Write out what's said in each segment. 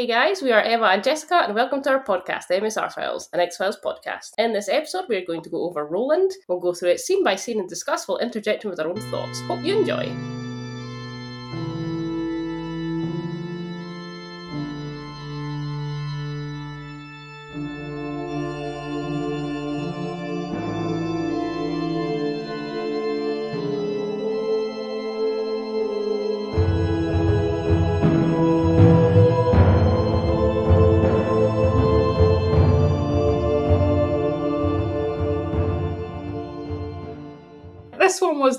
Hey guys, we are Emma and Jessica, and welcome to our podcast, the MSR Files, an X Files podcast. In this episode, we are going to go over Roland. We'll go through it scene by scene and discuss while interjecting with our own thoughts. Hope you enjoy.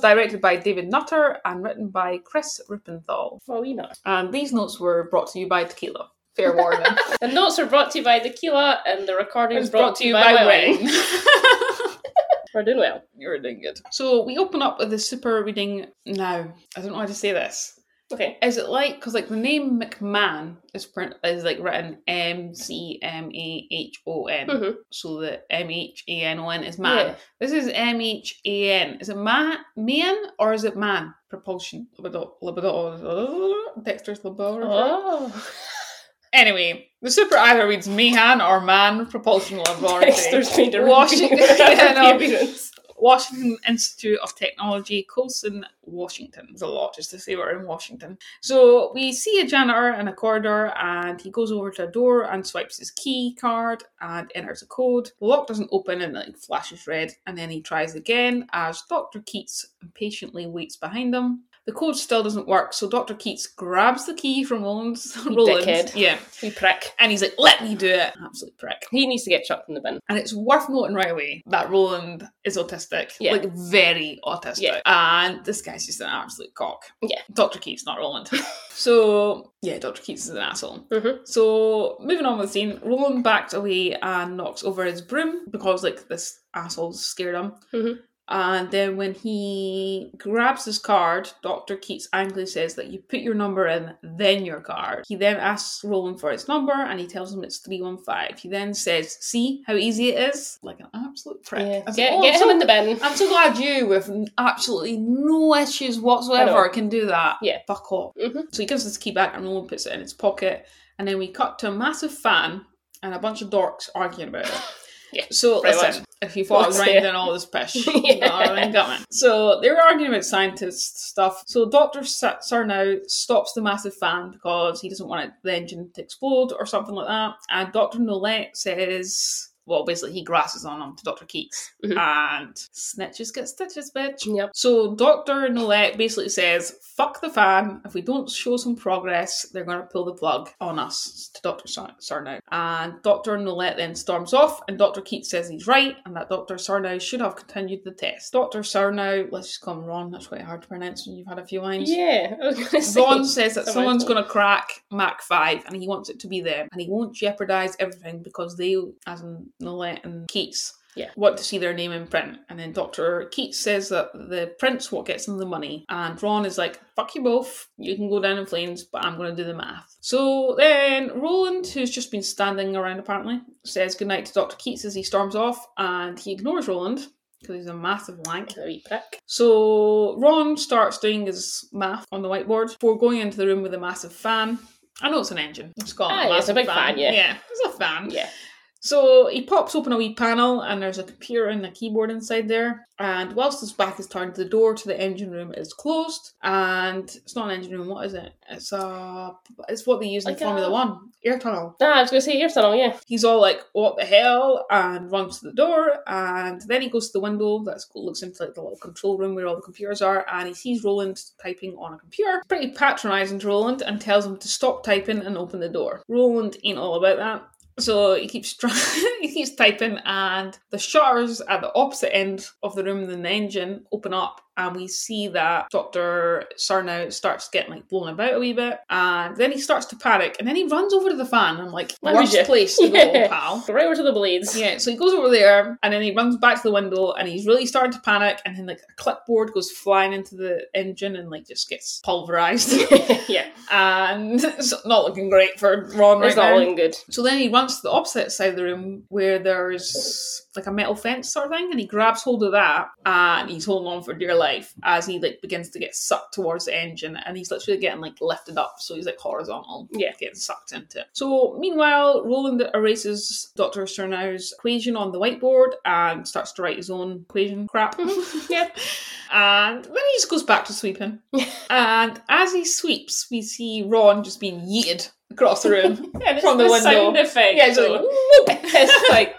Directed by David Nutter and written by Chris Ruppenthal. Well, we know. And these notes were brought to you by Tequila. Fair warning. The notes are brought to you by Tequila, and the recording It's is brought, to you by, by. Wine. We're doing well. You're doing good. So we open up with the super reading now. I don't know how to say this. Okay. Is it like because like the name McMahon is print is like written M C M A H O N, Mhm. so the M H A N O N is man. Yeah. This is M H A N. Is it man, man, or is it man? Propulsion, Dexter's laboratory. Oh. Anyway, the super either reads Mahan or Man Propulsion Laboratory. Dexter's made a Washington, yeah, no. Washington Institute of Technology, Colson, Washington. There's a lot just to say we're in Washington. So we see a janitor in a corridor and he goes over to a door and swipes his key card and enters a code. The lock doesn't open and it like, flashes red and then he tries again as Dr. Keats impatiently waits behind him. The code still doesn't work, so Dr. Keats grabs the key from Roland's You Roland. dickhead. Yeah. We prick. And he's like, let me do it. Absolute prick. He needs to get chucked in the bin. And it's worth noting right away that Roland is autistic. Yeah. Like, very autistic. Yeah. And this guy's just an absolute cock. Yeah. Dr. Keats, not Roland. so, yeah, Dr. Keats is an asshole. Mhm. So, moving on with the scene, Roland backs away and knocks over his broom because, like, this asshole's scared him. Mhm. And then when he grabs his card, Dr. Keats angrily says that you put your number in, then your card. He then asks Roland for his number and he tells him it's 315. He then says, See how easy it is? Like an absolute prick. Yeah. Get, "Oh, get I'm him so- in the bin. I'm so glad you, with absolutely no issues whatsoever, I can do that. Yeah. Fuck off. Mhm. So he gives the key back and Roland puts it in his pocket. And then we cut to a massive fan and a bunch of dorks arguing about it. Yeah, So listen, if you thought I was Let's writing say it. down all this pish, Yeah. no, I ain't. So they were arguing about scientist stuff. So Doctor Sa- Surnow stops the massive fan because he doesn't want it, the engine to explode or something like that. And Doctor Nollette says. Well, basically, he grasses on him to Dr. Keats. Mhm. And snitches get stitches, bitch. Yep. So Dr. Nollette basically says, fuck the fan. If we don't show some progress, they're going to pull the plug on us to Dr. Sar- Surnow. And Dr. Nollette then storms off, and Dr. Keats says he's right, and that Dr. Surnow should have continued the test. Dr. Surnow, let's just call him Ron, that's quite hard to pronounce when you've had a few lines. Yeah, I was gonna say. Ron says that someone's going to crack Mach 5 and he wants it to be them and he won't jeopardize everything because they, as in Nollette and Keats, Yeah. want to see their name in print. And then Dr. Keats says that the print's what gets them the money. And Ron is like, fuck you both, you can go down in flames, but I'm going to do the math. So then Roland, who's just been standing around apparently, says goodnight to Dr. Keats as he storms off and he ignores Roland. Because he's a massive wank. A wee prick. So Ron starts doing his math on the whiteboard before going into the room with a massive fan. I know it's an engine. It's got Ah, yeah, it's a big fan, yeah. Yeah, it's a fan. Yeah. So he pops open a wee panel and there's a computer and a keyboard inside there. And whilst his back is turned, the door to the engine room is closed. And it's not an engine room, what is it? It's a it's what they use in Like Formula a- One. Air tunnel. Ah, I was gonna say air tunnel, yeah. He's all like, "What the hell?" and runs to the door, and then he goes to the window that looks into like the little control room where all the computers are, and he sees Roland typing on a computer. Pretty patronising to Roland, and tells him to stop typing and open the door. Roland ain't all about that. So he keeps trying, he keeps typing, and the shutters at the opposite end of the room than the engine open up, and we see that Doctor Surnow starts getting like blown about a wee bit, and then he starts to panic, and then he runs over to the fan. I'm like, would worst place to Yeah. go, pal. Right over to the blades. Yeah, so he goes over there and then he runs back to the window and he's really starting to panic and then like a clipboard goes flying into the engine and like just gets pulverized. yeah. and it's not looking great for Ron right It's not now. looking good. So then he runs to the opposite side of the room where there's like a metal fence sort of thing and he grabs hold of that and he's holding on for dear life as he like begins to get sucked towards the engine and he's literally getting like lifted up so he's like horizontal Yeah. getting sucked into it so meanwhile roland erases dr Surnow's equation on the whiteboard and starts to write his own equation crap mm-hmm. yeah. and then he just goes back to sweeping and as he sweeps we see ron just being yeeted across the room it's From the the, window. sound effect. yeah it's though. like, it's like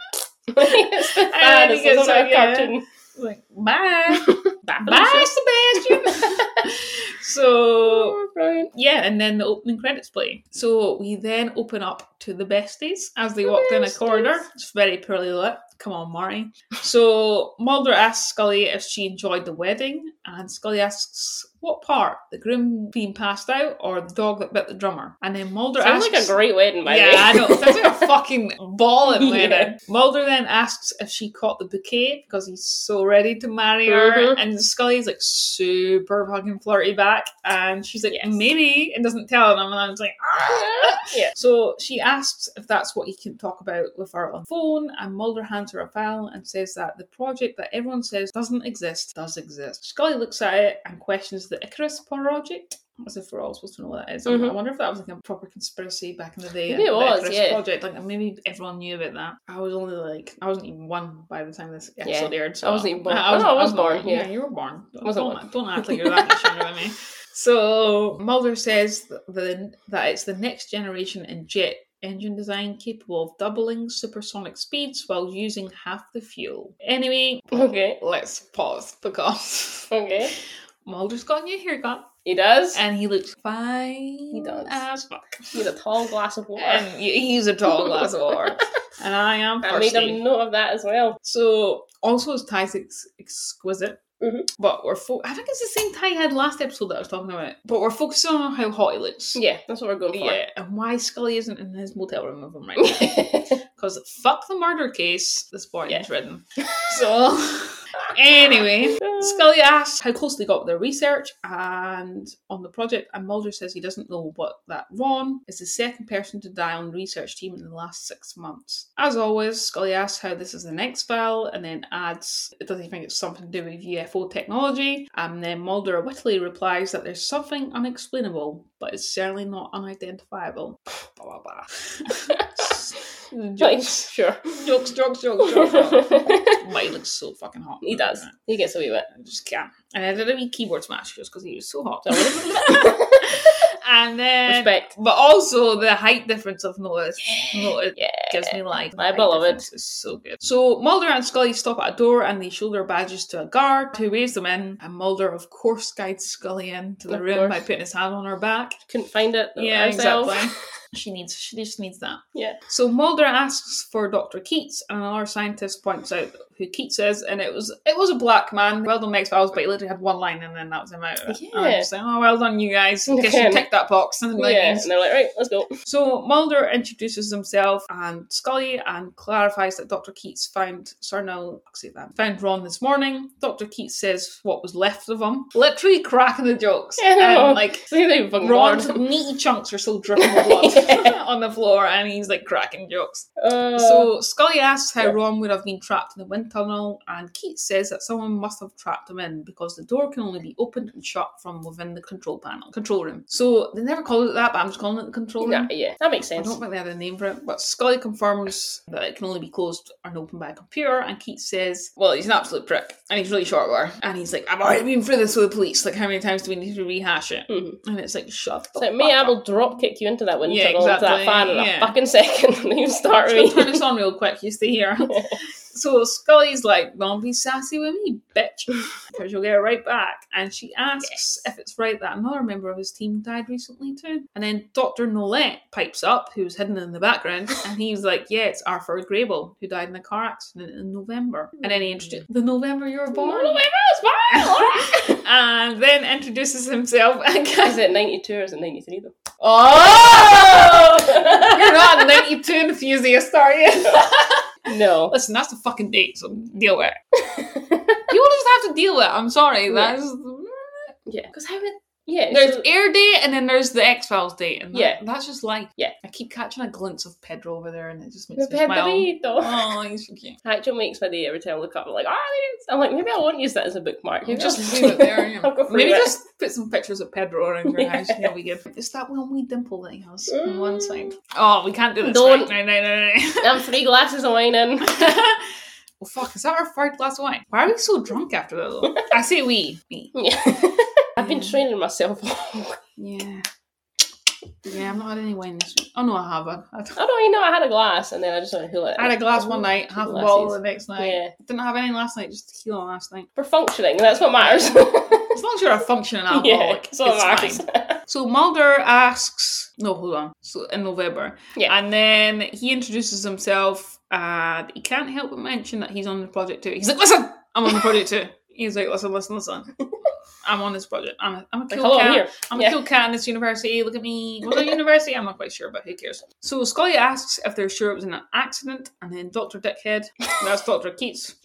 it's the And fan. he It's gets some sort of like, yeah. cartoon. Like bye Bye, bye sebastian so Oh, yeah, and then the opening credits play. So we then open up to the besties as they The walk down a corridor. It's very poorly lit. Come on, Marty. So Mulder asks Scully if she enjoyed the wedding, and Scully asks what part, the groom being passed out or the dog that bit the drummer. And then Mulder Sounds asks, like a great wedding, by the way. yeah, I know. Sounds like a fucking ball in wedding. Yeah. Mulder then asks if she caught the bouquet because he's so ready to marry her. Mhm. And Scully's like super fucking flirty back. And she's like, Yes. maybe, and doesn't tell him. And I was like, ah. Yeah. So she asks if that's what he can talk about with her on phone. And Mulder hands her a file and says that the project that everyone says doesn't exist does exist. Scully looks at it and questions the Icarus project. As if we're all supposed to know what that is. Mhm. I wonder if that was like a proper conspiracy back in the day. Maybe it was, yeah. Project. Like maybe everyone knew about that. I was only like I wasn't even one by the time this Yeah. episode aired. So I wasn't even born. I, was, Oh, I was not- born, yeah. you were born. Don't, don't, don't act like you're that much younger than me. So Mulder says that, the, that it's the next generation in jet engine design capable of doubling supersonic speeds while using half the fuel. Anyway, Okay. let's pause because Okay. Mulder's got a new haircut He does. and he looks fine He does. as fuck. He's a tall glass of water. And he's a tall glass of water. And I am I made a note of that as well. So, also his tie's ex- exquisite. Mhm. But we're fo- I think it's the same tie he had last episode that I was talking about. But we're focusing on how hot he looks. Yeah, that's what we're going for. Yeah, and why Scully isn't in his motel room with him right now. Because fuck the murder case, this boy Yeah. is written. So, anyway, Scully asks how close they got with their research and on the project, and Mulder says he doesn't know, but that Ron is the second person to die on the research team in the last six months. As always, Scully asks how this is the next file, and then adds, does he think it's something to do with UFO technology? And then Mulder wittily replies that there's something unexplainable, but it's certainly not unidentifiable. Blah blah blah. Jokes, sure. jokes, jokes, jokes, jokes. he looks so fucking hot. He does. He gets away with it. I just can't. And I did a wee keyboard smash just because he was so hot. And then, Respect. but also the height difference of Noah, Noah Yeah. gives me life. My beloved. is so good. So Mulder and Scully stop at a door and they show their badges to a guard who waves them in. And Mulder, of course, guides Scully into the Of room course. by putting his hand on her back. Couldn't find it Yeah, herself. exactly. She needs. She just needs that. Yeah. So Mulder asks for Dr. Keats, and another scientist points out who Keats is, and it was it was a black man. Well done, X Files, but he literally had one line, and then that was him out. it. And I'm Yeah. just like, oh, well done, you guys. Guess you ticked that box. And like, yeah. And they're like, right, let's go. so Mulder introduces himself and Scully and clarifies that Dr. Keats found that found Ron this morning. Dr. Keats says what was left of him, literally cracking the jokes. Know. And like Ron's meaty chunks are still dripping blood Yeah. on the floor, and he's like cracking jokes. Uh, so Scully asks how yeah. Ron would have been trapped in the tunnel, and Keats says that someone must have trapped him in because the door can only be opened and shut from within the control panel, control room. So they never called it that, but I'm just calling it the control room. nah, yeah, that makes sense. I don't think they had a name for it, but Scully confirms that it can only be closed and opened by a computer, and Keats says, Well, he's an absolute prick, and he's really short her. And he's like, I've already been through this with the police, like, how many times do we need to rehash it? Mhm. And it's like, shut It's like, me, I will drop kick you into that wind Yeah, tunnel, into that exactly, fan in yeah. a fucking second, and you start me. turn this on real quick, you stay here. So Scully's like, don't be sassy with me, bitch, because you'll get it right back. And she asks Yes. if it's right that another member of his team died recently too. And then Dr. Nollette pipes up, who's hidden in the background, and he's like, yeah, it's Arthur Grable, who died in a car accident in November. And then he hmm. introduces, the November you were born? November is fine. and then introduces himself and Is it 92 or is it 93 though? Oh! You're not a 92 enthusiast, are you? No. Listen, that's the fucking date, so deal with it. you will just have to deal with it. I'm sorry. Yeah. That is. Yeah, because how would Yeah, There's so- air date and then there's the X Files date, and that- Yeah. that's just like, Yeah. I keep catching a glimpse of Pedro over there, and it just makes me smile. Pedrito. Oh, he's so cute. Actually makes my day every time I look up. I'm like, ah, is. I'm like, maybe I won't use that as a bookmark. Maybe just leave it there. you know. I'll go Maybe it. just put some pictures of Pedro around your Yeah. house. and be good. It's that one wee dimple that he has on Mm. one side. Oh, we can't do this. Don't. Right. No, no, no, no. I'm three glasses of wine in. oh fuck! Is that our third glass of wine? Why are we so drunk after that? Though? I say we. Me. Yeah. I've been training myself. Yeah. Yeah, I'm not had any wine this week. Oh no, I have. I, I I don't even know I had a glass and then I just went to heal it. I had a glass one night, half a bottle the next night. Yeah. Didn't have any last night, just tequila last night. We're functioning, that's what matters. As long as you're a functioning yeah, alcoholic, what it's matters. fine. So Mulder asks, no, hold on. So in November, Yeah. and then he introduces himself, and he can't help but mention that he's on the project too. He's like, "Listen, I'm on the project too." He's like, "Listen, listen, listen. I'm on this project. I'm a, I'm a Like, cool hello, I'm cat. here. I'm Yeah. a cool cat in this university. Look at me. A university? I'm not quite sure, but who cares? So Scully asks if they're sure it was an accident, and then Dr. Dickhead, that's Dr. Keats,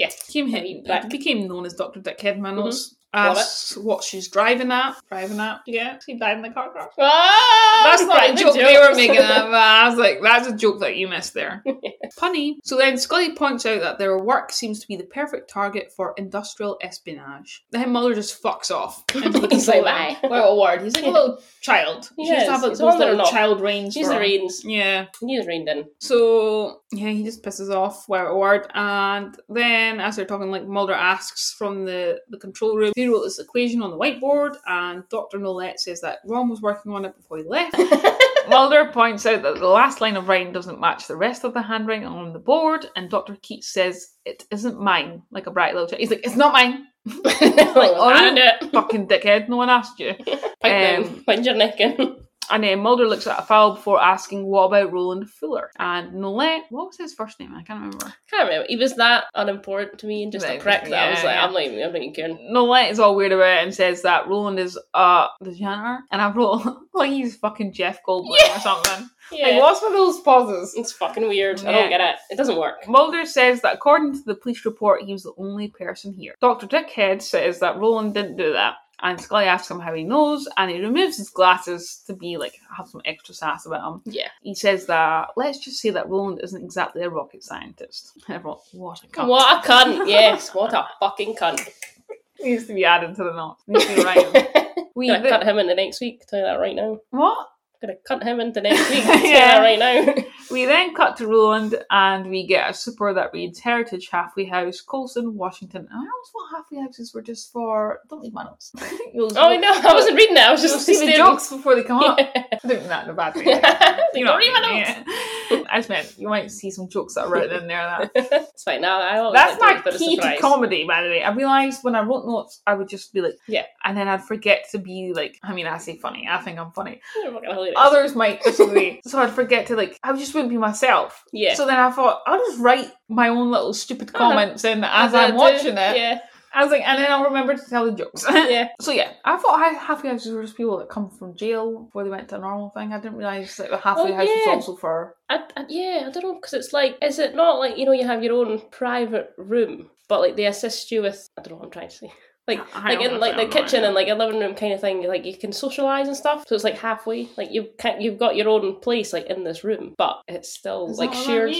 Heavy he became known as Dr. Dickhead Manos. Love mm-hmm. Asks what she's driving at. Driving at. Yeah, she died in the car crash. Ah, That's not a the joke they were making. Of, I was like, that's a joke that you missed there. Punny. So then Scully points out that their work seems to be the perfect target for industrial espionage. Then Mulder just fucks off He's like. Well, a word. He's like a little child. He He should is. have like, He's those on little child reins. She's the reins. Yeah. He's reined in. So yeah, he just pisses off word word, and then as they're talking, like Mulder asks from the the control room, who wrote this equation on the whiteboard, and Doctor Nollette says that Ron was working on it before he left. Mulder points out that the last line of writing doesn't match the rest of the handwriting on the board, and Dr. Keats says it isn't mine, like a bright little child. He's like, it's not mine. like, oh, it. Fucking dickhead, no one asked you. Them, Um, your neck in. And then Mulder looks at a file before asking, what about Roland Fuller? And Nollette, what was his first name? I can't remember. can't remember. He was that unimportant to me and just a Right, prick that I was yeah, like, yeah. I'm not even, I'm not even caring. Nollette is all weird about it and says that Roland is uh the janitor. And I wrote like he's fucking Jeff Goldblum or something. Yeah. Like what's with those pauses? It's fucking weird. I don't get it. It doesn't work. Mulder says that according to the police report, he was the only person here. Dr. Dickhead says that Roland didn't do that. And Scully asks him how he knows, and he removes his glasses to be like have some extra sass about him. Yeah. He says that let's just say that Roland isn't exactly a rocket scientist. Everyone, what a cunt. What a cunt. Yes, what a fucking cunt. needs to be added to the notes. Needs to be right. We the- cut him into next week. Tell you that right now. what? Gonna cut him into next week. Yeah. right now. We then cut to Roland and we get a super that reads Heritage Halfway House, Colson, Washington. And I always thought halfway houses were just for don't leave my notes. Oh, I know. I wasn't reading it. I was just see the jokes before they come up. Yeah. Don't mean that in a bad way. You know don't what I even mean, know. yeah. I just meant you might see some jokes that are written in there that it's fine. Now I That's like my key to comedy, by the way. I realised when I wrote notes, I would just be like, Yeah. and then I'd forget to be like, I mean, I say funny, I think I'm funny. Others. Might disagree, so I'd forget to like, I just wouldn't be myself. Yeah. So then I thought, I'll just write my own little stupid Uh-huh. comments in as I I'm do. watching it. Yeah. I was like, and then I'll remember to tell the jokes. Yeah. so yeah, I thought halfway houses were just people that come from jail before they went to a normal thing. I didn't realise that the halfway Oh, house yeah. was also for. I, I, yeah, I don't know because it's like, is it not like you know you have your own private room, but like they assist you with I don't know what I'm trying to say. Like, I like in like the know, I don't kitchen and like a living room kind of thing, like you can socialize and stuff. So it's like halfway, like you can't, you've got your own place like in this room, but it's still Is like shared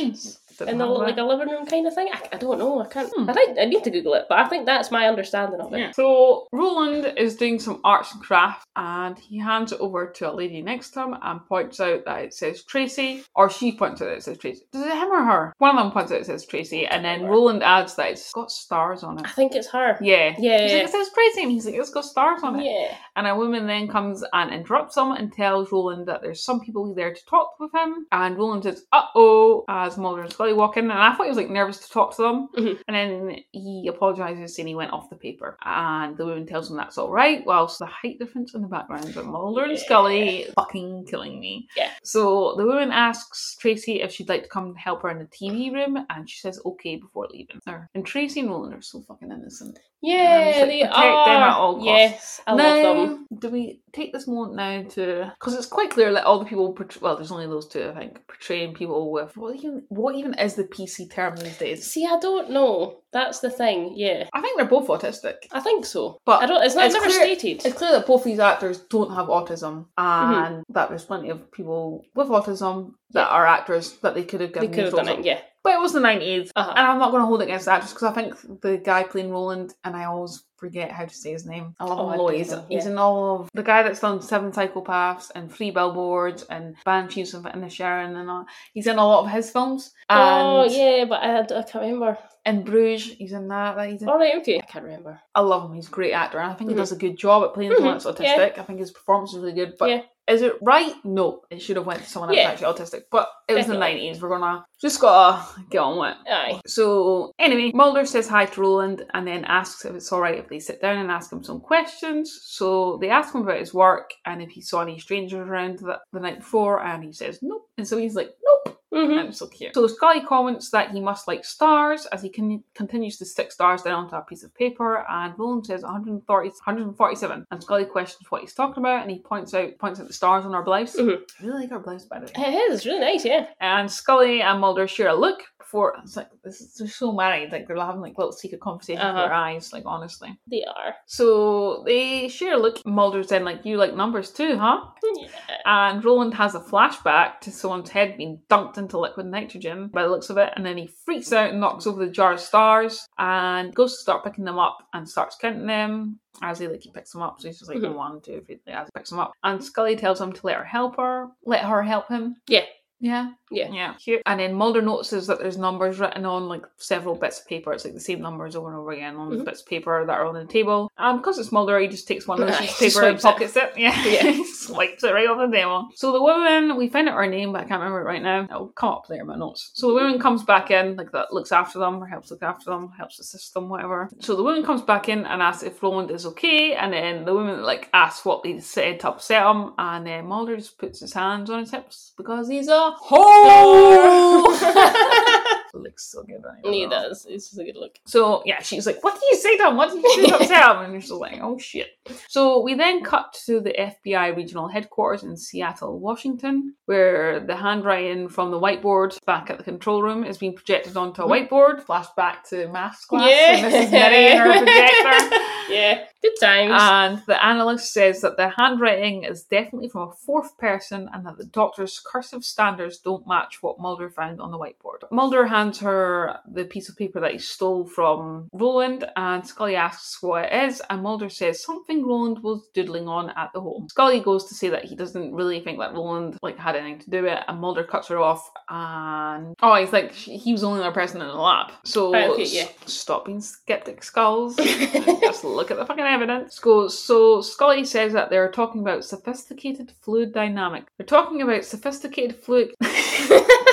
means? Didn't in the know like a living room kind of thing. I, I don't know. I can't. Hmm. I think I need to Google it, but I think that's my understanding of it. Yeah. So Roland is doing some arts and crafts, and he hands it over to a lady next to him and points out that it says Tracy, or she points out that it says Tracy. Does it him or her? One of them points out it says Tracy, and then Remember. Roland adds that it's got stars on it. I think it's her. Yeah. Yeah, He's yeah. like, it says Tracy, and he's like, it's got stars on it. Yeah. And a woman then comes and interrupts him and tells Roland that there's some people there to talk with him. And Roland says, uh oh, as Mulder Scully walk in. And I thought he was like nervous to talk to them. Mhm. And then he apologises saying he went off the paper. And the woman tells him that's all right, whilst the height difference in the background of Mulder and Yeah. Scully fucking killing me. Yeah. So the woman asks Tracy if she'd like to come help her in the TV room, and she says okay before leaving. Her. And Tracy and Roland are so fucking innocent. Yeah, like, they are. them at all costs. Yes, I now, love them. do we take this moment now to because it's quite clear that all the people portray- well, there's only those two, I think, portraying people with what even what even is the PC term these days? See, I don't know. That's the thing. Yeah, I think they're both autistic. I think so. But I don't. It's not it's never clear- stated. It's clear that both these actors don't have autism, and that there's plenty of people with autism that are actors that they could have They given could these have done it. Yeah. But it was the 90s, Uh-huh. and I'm not going to hold it against the actors because I think the guy playing Roland, and I always forget how to say his name. I love Oh, him don't loads. He's in all of the guy that's done Seven Psychopaths and Three Billboards and Banshees of Inisherin and all. He's in a lot of his films. And oh yeah, but I, I can't remember. In Bruges, he's in that. that he's in. All right, okay. I can't remember. I love him. He's a great actor, and I think Mhm. he does a good job at playing someone Mhm, that's yeah. autistic. I think his performance is really good. But Yeah. Is it right? No, it should have went to someone that's Yeah. actually autistic. But it was the nineties. We're gonna just gotta get on with it. Aye. So anyway, Mulder says hi to Roland and then asks if it's all right if they sit down and ask him some questions. So they ask him about his work and if he saw any strangers around the, the night before, and he says nope. And so he's like nope. Mm-hmm. I'm so cute. So Scully comments that he must like stars as he con- continues to stick stars down onto a piece of paper, and Roland says 130, 147. And Scully questions what he's talking about, and he points out points out the stars on our blouse. Mhm. I really like our blouse, by the way. It is. It's really nice. Yeah. And Scully and Mulder share a look before it's like this is, they're so married, like they're having like little secret conversations Uh-huh. with their eyes, like honestly. They are. So they share a look. Mulder's then like, "You like numbers too, huh?" Yeah. And Roland has a flashback to someone's head being dunked into liquid nitrogen by the looks of it, and then he freaks out and knocks over the jar of stars and goes to start picking them up and starts counting them. As he like he picks them up, so he's just like Mhm. one, two, three, as he picks them up. And Scully tells him to let her help her, let her help him. Yeah. Yeah. Yeah. Yeah. Cute. And then Mulder notices that there's numbers written on like several bits of paper. It's like the same numbers over and over again on the Mhm. bits of paper that are on the table. And because it's Mulder, he just takes one of those paper and swipes it. pockets it. Yeah. Yeah. He swipes it right off the table. So the woman, we find out her name, but I can't remember it right now. It'll come up later in my notes. So the woman comes back in, like that looks after them or helps look after them, helps assist them, whatever. So the woman comes back in and asks if Roland is okay, and then the woman like asks what they said to upset him, and then Mulder just puts his hands on his hips because he's a whore. Oh! looks so good. Right he does. It's just a good look. So yeah, she's like, "What did you say to him? What did you say to upset him?" And just like, "Oh shit." So we then cut to the FBI regional headquarters in Seattle, Washington, where the handwriting from the whiteboard back at the control room is being projected onto a Mhm. whiteboard. Flashback to maths class. Yeah. and Mrs. Nitty and her projector. Yeah. Good times. And the analyst says that the handwriting is definitely from a fourth person and that the doctor's cursive standards don't match what Mulder found on the whiteboard. Mulder hands her the piece of paper that he stole from Roland and Scully asks what it is and Mulder says something Roland was doodling on at the home. Scully goes to say that he doesn't really think that Roland like had anything to do with it and Mulder cuts her off and oh he's like he was only other person in the lab. So Right, okay, yeah. stop being skeptic skulls. Just look at the fucking evidence. Go. So Scully says that they're talking about sophisticated fluid dynamic. They're talking about sophisticated fluid.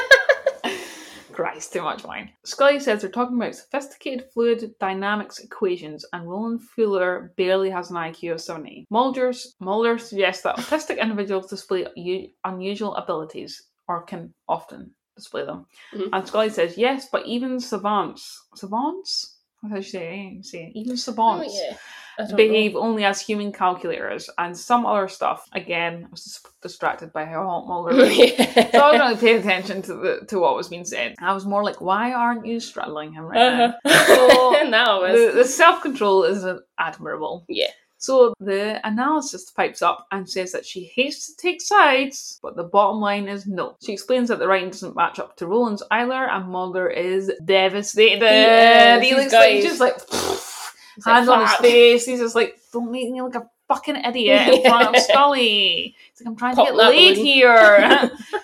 Christ, too much wine. Scully says they're talking about sophisticated fluid dynamics equations, and Roland Fuller barely has an IQ of 70. Mulder, Mulder suggests that autistic individuals display u- unusual abilities, or can often display them. Mhm. And Scully says, yes, but even savants, savants? How do you say, say even oh, savants yeah. Behave know. only as human calculators and some other stuff. Again, I was just distracted by how hot Mulder was. yeah. So I was not paying attention to the to what was being said. I was more like, why aren't you straddling him right now? Uh-huh. now The, it's the self control is admirable. yeah. So the analyst pipes up and says that she hates to take sides, but the bottom line is no. She explains that the writing doesn't match up to Roland's either, and Mulder is devastated. He looks like just like He's like, hands on his face. He's just like, don't make me look a fucking idiot in front of Scully. He's like, I'm trying Pop to get laid balloon. here.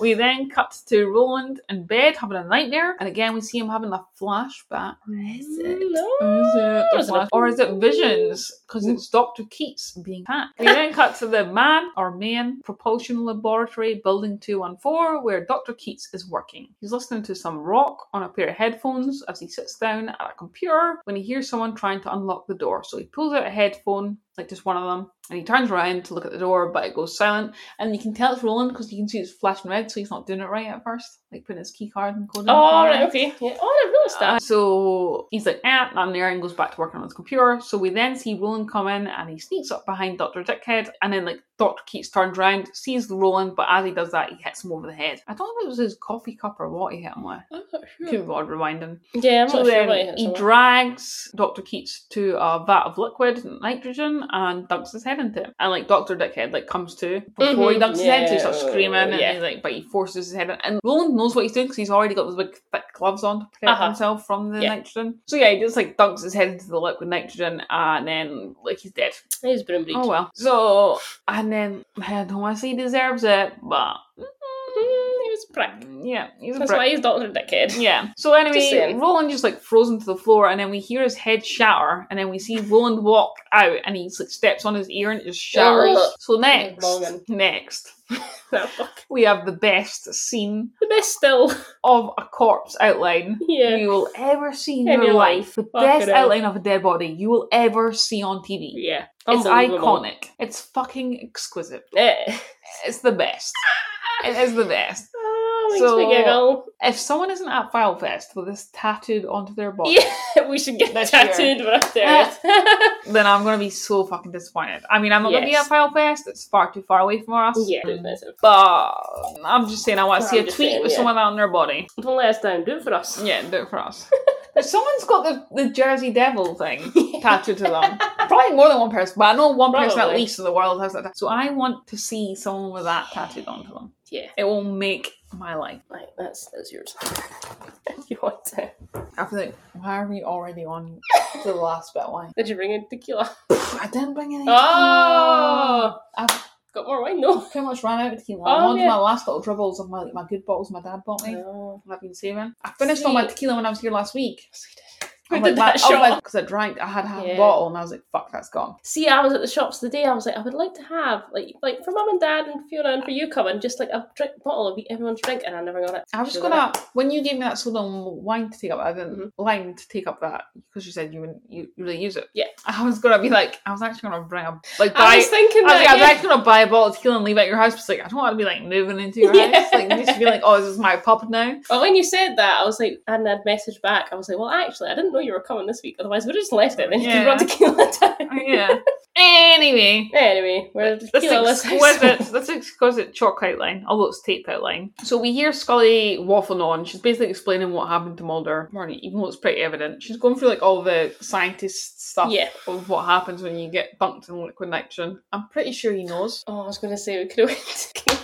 we then cut to Roland in bed having a nightmare, and again we see him having a flashback. Is it? No. Is it the Is it a- flash- or is it visions? Because it's Dr. Keats being hacked. We then cut to the man or main propulsion laboratory, building 214, where Dr. Keats is working. He's listening to some rock on a pair of headphones as he sits down at a computer when he hears someone trying to unlock the door. So he pulls out a headphone, like just one of them, and he turns around to look at the door, but it goes silent. And you can tell it's Roland because you can see it's flashing red, so he's not doing it right at first, like putting his key card and code in. Oh, right, okay. Yeah. Oh, I noticed that. Uh, so he's like, eh, I'm there and goes back to working on his computer. So we then see Roland come in and he sneaks up behind Dr. Dickhead and then like Dr. Keats turns around, sees Roland, but as he does that, he hits him over the head. I don't know if it was his coffee cup or what he hit him with. I'm not sure. be odd rewinding. Yeah, I'm so not sure then what it is. he drags Dr. Keats to a vat of liquid nitrogen and dunks his head into it. And like Dr. Dickhead like comes to before he Mhm. dunks his head, so he starts Yeah, screaming and yeah. he's like, but he forces his head in. And Roland knows what he's doing because he's already got those big thick gloves on to protect Uh-huh. himself from the Yeah. nitrogen. So yeah, he just like dunks his head into the liquid nitrogen and then like he's dead. He's broom. Oh well. So and then I don't want to say he deserves it, but Mm, he was a prick. yeah, he's That's why he's Doctor Dickhead. Yeah. So anyway, saying. Roland just like frozen to the floor, and then we hear his head shatter, and then we see Roland walk out, and he like steps on his ear, and it just shatters. So next, next, we have the best scene The best still. of a corpse outline. Yeah. You will ever see in In your your life. The Fucking best outline of a dead body you will ever see on TV. Yeah. It's iconic. It's fucking exquisite. Eh. It's the best. it is the best. Makes So- me giggle. If someone isn't at File Fest with this tattooed onto their body, Yeah, we should get tattooed I'm there. Eh. then I'm gonna be so fucking disappointed. I mean, I'm not gonna be at File Fest; it's far too far away from us. yeah, it's. Mm. But I'm just saying, I want to see I'm a tweet saying, with yeah. someone on their body. Don't let us down. Do it for us. Yeah, do it for us. But someone's got the, the Jersey Devil thing tattooed to them. Probably more than one person, but I know one person at least in the world has that. So I want to see someone with that tattooed onto them. Yeah. It will make my life. Right, that's that's yours. you want to. I feel like, why are we already on to the last bit? Why? Did you bring in tequila? I didn't bring any. Oh! I've Got more wine though. pretty much ran out of tequila. Oh, I'm on to my last little dribbles of my, my good bottles my dad bought me. Oh. I've been saving. I finished all my tequila when I was here last week. Who did that oh, shot? Because I drank, I had half Yeah. a bottle, and I was like, "Fuck, that's gone." See, I was at the shops the day. I was like, I would like to have like like for mum and dad and Fiona and for you coming, just like a drink bottle of everyone's drink, and I never got it. I was Should've gonna when you gave me that soda and wine to take up, I didn't Mhm. lime to take up that because you said you wouldn't you really use it. Yeah. I was gonna be like, I was actually gonna bring a like buy. I was thinking I was, that. like, I was actually gonna buy a bottle of tequila and leave at your house. But like I don't want to be like moving into your Yeah. house. Like you just be like, oh, this is my pub now. Well, when you said that, I was like, and I'd messaged back. I was like, well, actually, I didn't know you were coming this week. Otherwise, we'd have just left it. Then you Yeah. could run tequila down. Oh, yeah. Anyway, Anyway, we're less exquisite. That's exquisite chalk outline, although it's taped outline. So we hear Scully waffling on. She's basically explaining what happened to Mulder, even though it's pretty evident. She's going through like all the scientist stuff Yeah. of what happens when you get dunked in liquid nitrogen. I'm pretty sure he knows. Oh, I was going to say we could have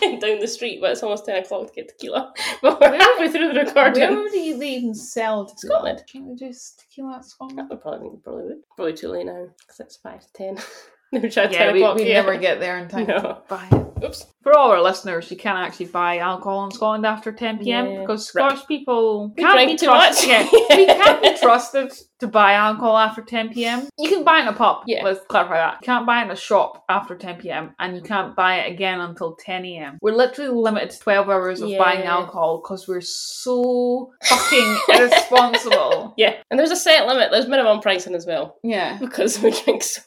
went, down the street, but it's almost 10 o'clock to get tequila. But we're halfway through the recording. Where do they even sell tequila? Scotland. Can't they do at Scotland? I probably, probably would. Probably too late eh? now, because it's 5 to 10. Never tried Yeah, 10 we, o'clock we yet. never get there in time to buy it. Oops. For all our listeners, you can't actually buy alcohol in Scotland after 10 pm Yeah. because Right. Scottish people We can't be too trusted. much. Yeah, we can't be trusted to buy alcohol after 10 pm. You can buy it in a pub. Yeah. Let's clarify that. You can't buy it in a shop after 10 pm, and you can't buy it again until 10 am. We're literally limited to 12 hours of buying alcohol because we're so fucking irresponsible. Yeah, and there's a set limit. There's minimum pricing as well Yeah. because we drink so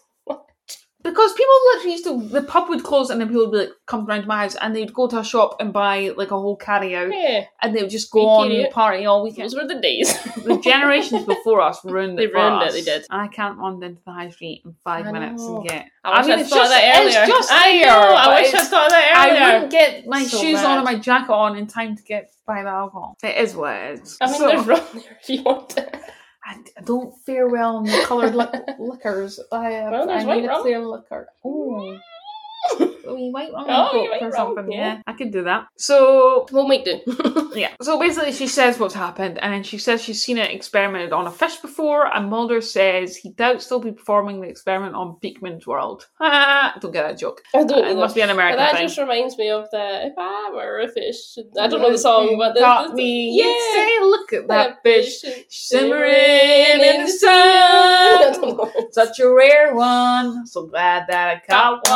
Because people literally used to, the pub would close and then people would be like, come round to my house and they'd go to a shop and buy like a whole carry out Yeah, and they would just go You on idiot. party all weekend. those were the days. The generations before us ruined They it. for ruined it, they did. I can't wander into the high street in five I minutes and get. I wish mean, I'd it's thought of just- that earlier. It's just I there, know. I wish I'd thought of that earlier. I wouldn't get my So shoes on and my jacket on in time to get buy the alcohol. It is what it is. I mean, So, there's rum there if you want to. I, I don't fare well in the coloured li- liquors. I, Well, I need a clear liquor. Oh. We white rum Oh, and Coke you white or something. yeah. Yeah, I could do that. So We'll make do. Yeah. So basically, she says what's happened, and then she says she's seen it experimented on a fish before, and Mulder says he doubts they'll be performing the experiment on Beakman's World. Ah, don't get that joke. I don't It must be an But American that thing. just reminds me of the "If I Were a Fish." I don't know the song, but the, Got the- me. yeah, Yeah. Say, look at that fish fish simmering in the I sun. Such a rare one. So glad that I caught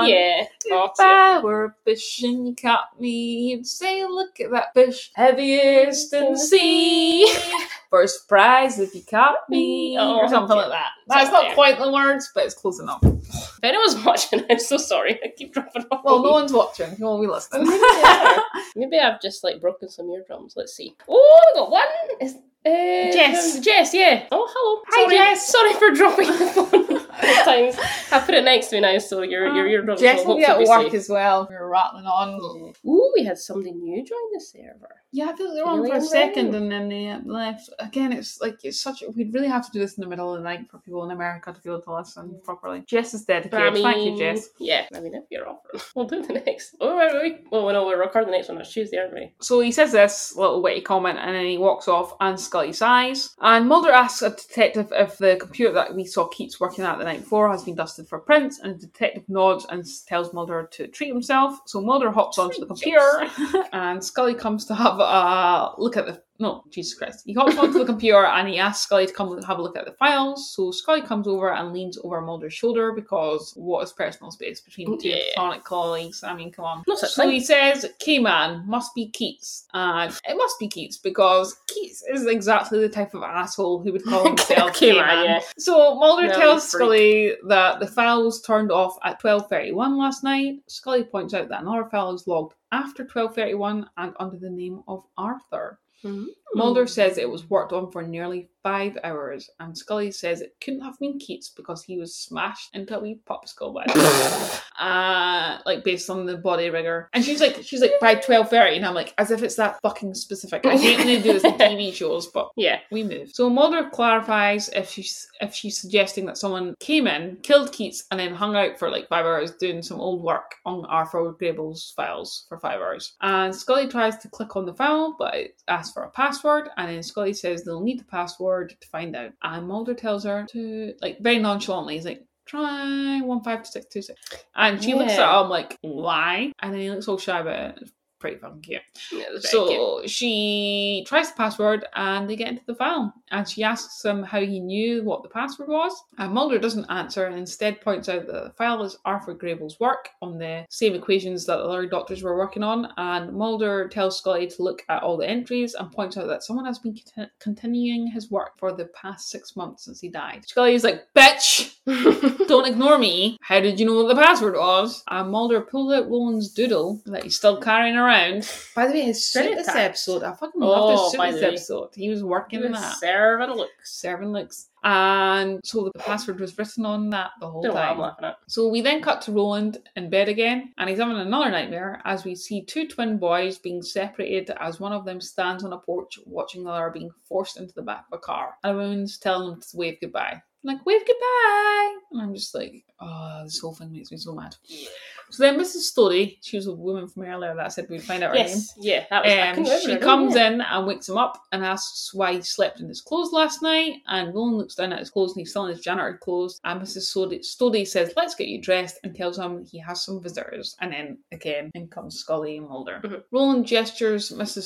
one. Yeah, If I were a fish and you caught me, you'd say, Look at that fish, heaviest in the sea. First prize if you caught me. Oh, or something like that. That's not quite the words, but it's close enough. If anyone's watching, I'm so sorry. I keep dropping off. Well, no one's watching. You won't be listening. Maybe. I've just like broken some eardrums. Let's see. Oh, I got one. Is uh, Jess. Jess, yeah. Oh, hello. Hi, sorry, Jess. Sorry for dropping the phone. Times, I put it next to me now, so you're eardrums Jess will will be at work safe. as well. We were rattling on. Ooh, we had somebody new join the server. Yeah, I feel like they were on for a second and then they left. Again, it's like it's such. a- We'd really have to do this in the middle of the night for people in America to be able to listen mm. properly. Jess is But I dedicated. mean, Thank you, Jess. Yeah, I mean, if you're offering, we'll do the next. Oh, wait, wait. Well, no, we're recording the next one on Tuesday, aren't we? So he says this little witty comment and then he walks off and Scully sighs. And Mulder asks a detective if the computer that we saw keeps working at the night before has been dusted for prints, and the detective nods and tells Mulder to treat himself. So Mulder hops onto the computer and Scully comes to have a look at the. No, Jesus Christ. He hops onto the computer and he asks Scully to come have a look at the files. So Scully comes over and leans over Mulder's shoulder because what is personal space between two Yeah. platonic colleagues? I mean, come on. No So thing. he says, K-Man must be Keats. And it must be Keats because Keats is exactly the type of asshole who would call himself K-Man, yeah. So Mulder No, tells. Scully that the file was turned off at 12.31 last night. Scully points out that another file is logged after 12.31 and under the name of Arthur. Hmm. Mulder says it was worked on for nearly five hours, and Scully says it couldn't have been Keats because he was smashed into a wee popsicle by uh, like based on the body rigor. And she's like, she's like by twelve thirty, and I'm like, as if it's that fucking specific. I hate when they do this in TV shows, but Yeah. we move. So Mulder clarifies if she's if she's suggesting that someone came in, killed Keats, and then hung out for like five hours doing some old work on Arthur Grable's files for five hours. And Scully tries to click on the file, but it asks for a password, and then Scully says they'll need the password to find out. And Mulder tells her to like very nonchalantly, he's like. Try one five six two six, and she looks at him like, "Why?" And then he looks all shy about it. Pretty fucking cute. yeah very cute. So she tries the password and they get into the file. And she asks him how he knew what the password was. And Mulder doesn't answer and instead points out that the file is Arthur Grable's work on the same equations that the other doctors were working on. And Mulder tells Scully to look at all the entries and points out that someone has been conti- continuing his work for the past six months since he died. Scully is like, bitch! Don't ignore me. How did you know what the password was? And Mulder pulled out Roland's doodle that he's still carrying around. By the way, his suit this episode, I fucking Oh, loved his suit this episode. He was working in that. Servant looks. Serving looks. And so the password was written on that the whole Don't time. laughing at. So we then cut to Roland in bed again, and he's having another nightmare as we see two twin boys being separated as one of them stands on a porch watching the other being forced into the back of a car. And a woman's telling him to wave goodbye. Like, wave goodbye! And I'm just like, oh, this whole thing makes me so mad. So then Mrs. Story, she was a woman from earlier that said we'd find out her name. Yeah, that was. Um, remember she comes yeah. in and wakes him up and asks why he slept in his clothes last night. And Roland looks down at his clothes and he's still in his janitor clothes. And Mrs. Stodie, Stodie says, Let's get you dressed and tells him he has some visitors. And then again, in comes Scully and Mulder. Mhm. Roland gestures Mrs.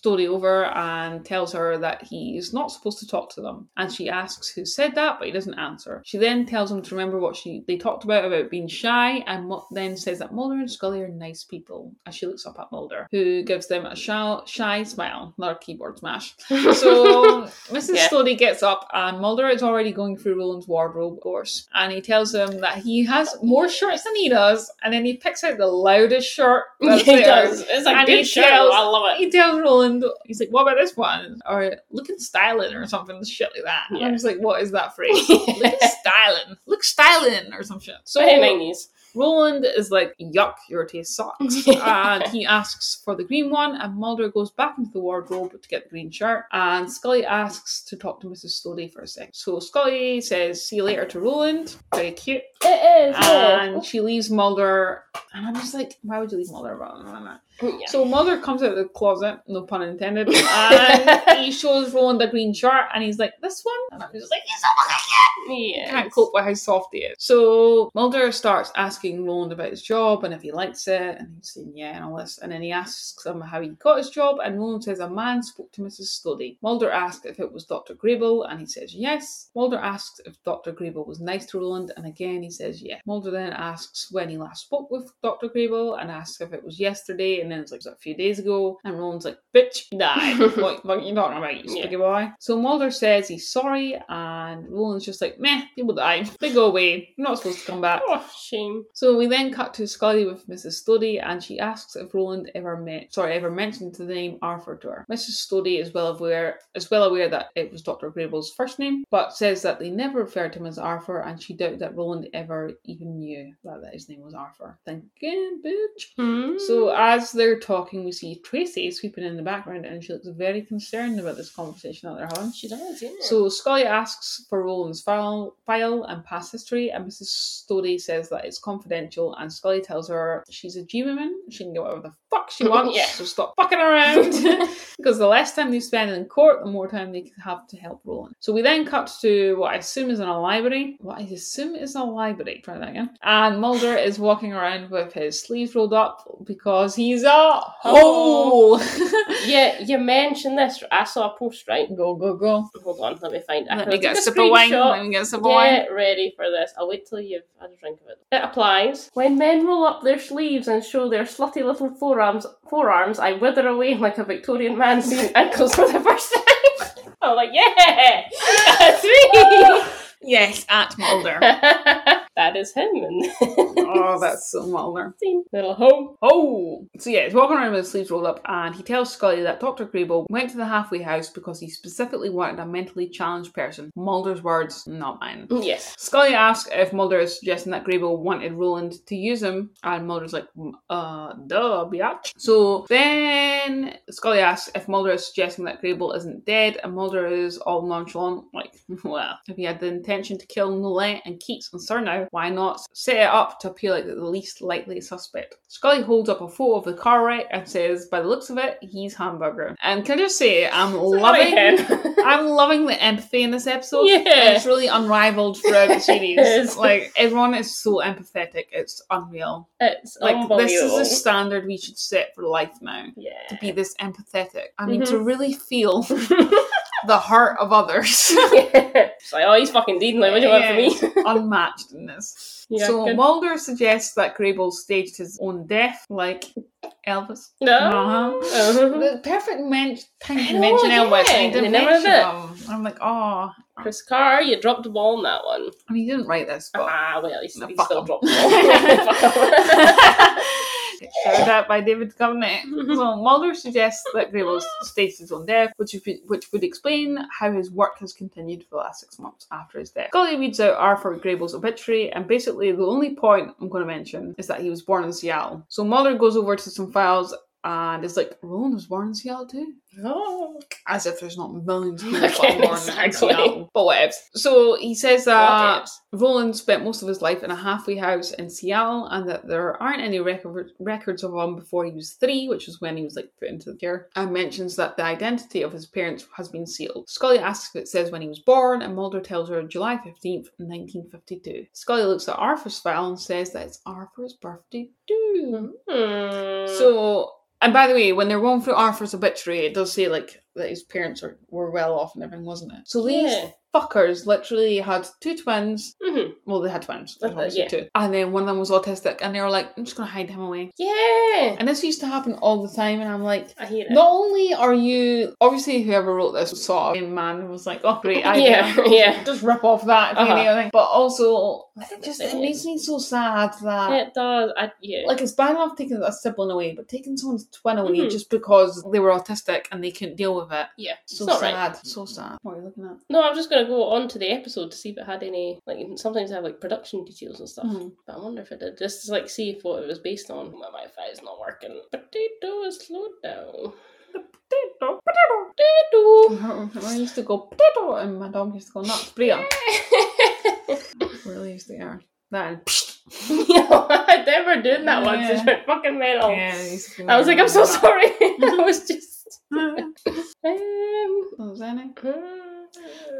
Stodie over and tells her that he's not supposed to talk to them. And she asks who said that, but he doesn't answer. She then tells him to remember what she they talked about about being shy, and then says that Mulder and Scully are nice people. As she looks up at Mulder, who gives them a shy, shy smile. Another keyboard smash. So Mrs. Yeah. Stodie gets up, and Mulder is already going through Roland's wardrobe, of course, and he tells him that he has more shirts than he does, and then he picks out the loudest shirt. That's he there. does. It's a And good show. tells- I love it. He tells Roland, he's like, "What about this one?" Or looking styling or something, shit like that. Yeah. I'm just like, "What is that phrase?" looking styling, look styling or some shit. So Very nineties. Roland is like, "Yuck, your taste sucks," and he asks for the green one. And Mulder goes back into the wardrobe to get the green shirt. And Scully asks to talk to Mrs. Stodie for a second. So Scully says, "See you later" to Roland. Very cute. It is. And she leaves Mulder, and I'm just like, "Why would you leave Mulder?" Blah, blah, blah, blah. yeah. So Mulder comes out of the closet, no pun intended, and he shows Roland the green shirt, and he's like, "This one," and I'm just like, "He's so fucking Yes. can't cope with how soft he is. So Mulder starts asking Roland about his job and if he likes it, and he's saying yeah and all this. And then he asks him how he got his job, and Roland says a man spoke to Mrs. Stodie. Mulder asks if it was Dr. Grable, and he says yes. Mulder asks if Dr. Grable was nice to Roland, and again he says yeah. Mulder then asks when he last spoke with Dr. Grable, and asks if it was yesterday, and then it's like "Was a few days ago, and Roland's like, bitch, you died. what, what are you talking about, you Yeah. boy? So Mulder says he's sorry, and Roland's just like, meh, people die. They go away. You're not supposed to come back. Oh, shame. So we then cut to Scully with Mrs. Stodie, and she asks if Roland ever met, sorry, ever mentioned the name Arthur to her. Mrs. Stodie is well aware, is well aware that it was Dr. Grable's first name, but says that they never referred to him as Arthur, and she doubted that Roland ever even knew that, that his name was Arthur. Thinking, bitch. Hmm. So as they're talking, we see Tracy sweeping in the background, and she looks very concerned about this conversation that they're having. she does, yeah. So Scully asks for Roland's file, file and past history, and Mrs. Stodie says that it's confidential, and Scully tells her she's a G woman, she can do whatever the fuck she wants, Yeah. so stop fucking around. because the less time they spend in court, the more time they have to help Roland. So we then cut to what I assume is in a library. What I assume is a library. Try that again. And Mulder is walking around with his sleeves rolled up because he's a hole. Oh! yeah, you mentioned this. I saw a post, right? go go go. Hold on, let me find it. Let me get a a sip of wine. Let me get a sip of wine. Get ready for this. I'll wait till you've had a drink of it. It applies. When men roll up their sleeves and show their slutty little forearms, forearms, I wither away like a Victorian man seeing ankles for the first time. I'm like, yeah, that's me. Yes, at Mulder. That is him. And oh, that's so Mulder. little home. Oh! So yeah, he's walking around with his sleeves rolled up and he tells Scully that Dr. Grable went to the halfway house because he specifically wanted a mentally challenged person. Mulder's words, not mine. Yes. Scully asks if Mulder is suggesting that Grable wanted Roland to use him, and Mulder's like, "Mm, uh, duh, biatch. So then Scully asks if Mulder is suggesting that Grable isn't dead, and Mulder is all nonchalant, like, well, if he had the intention to kill Nolette and Keats and Surnow, why not set it up to appear like the least likely suspect? Scully holds up a photo of the car wreck and says, by the looks of it, he's Hamburger. And can I just say, I'm loving. I'm loving the empathy in this episode. Yeah. It's really unrivaled throughout the series. Like everyone is so empathetic. It's unreal. it's Like this is a standard we should set for life now. yeah. To be this empathetic. I mean, Mm-hmm. to really feel the heart of others. It's like, oh, he's fucking dean. Like, what do you want from me? Unmatched in this. Yeah, so good. Mulder suggests that Grable staged his own death, like Elvis. No. Uh-huh. Uh-huh. The perfect men- time I to mention yeah, Elvis, and he didn't mention him. I'm like, oh, Chris Carr, you dropped the ball on that one. I mean, he didn't write this, but Ah, well, he's, No, fuck still him. dropped the ball. Him. Shouted out by David Covenant. well, Mulder suggests that Grable staged his own death, which would, which would explain how his work has continued for the last six months after his death. Scully reads out Arthur Grable's obituary, and basically the only point I'm going to mention is that he was born in Seattle. So Mulder goes over to some files and is like, Roland was born in Seattle too? Oh. As if there's not millions of people Okay, born in exactly. But whatever. So he says that? Roland spent most of his life in a halfway house in Seattle, and that there aren't any record- records of him before he was three, which is when he was like put into the care. And mentions that the identity of his parents has been sealed. Scully asks if it says when he was born, and Mulder tells her July fifteenth, nineteen fifty-two. Scully looks at Arthur's file and says that it's Arthur's birthday too. Hmm. So, and by the way, when they're going through Arthur's obituary, it does say like that his parents are, were well off and everything, wasn't it? So these Yeah. fuckers literally had two twins. Mhm. Well, they had twins. Uh, yeah. two. And then one of them was autistic, and they were like, "I'm just gonna hide him away." Yeah. And this used to happen all the time, and I'm like. I hear it. Not only are you obviously whoever wrote this saw a man was like, oh great idea, Yeah, yeah. just rip off that Uh-huh. But also, it just it makes me so sad that It does. I, yeah. like it's bad enough taking a sibling away, but taking someone's twin away Mhm. just because they were autistic and they couldn't deal with it. yeah. So it's not sad. right. So sad. What are you looking at? No, I'm just going to go on to the episode to see if it had any, like, sometimes I have, like, production details and stuff. Mhm. But I wonder if it did. Just to, like, see if what it was based on. My Wi Fi is not working. Potato is slowed down. Potato, Potato! potato. I used to go potato, and my dog used to go nuts. Bria. Really used to hear that. And Yo, I never did that once. Yeah. It's been fucking mental. yeah, it used to be I was like, I'm so sorry. I was just. Um.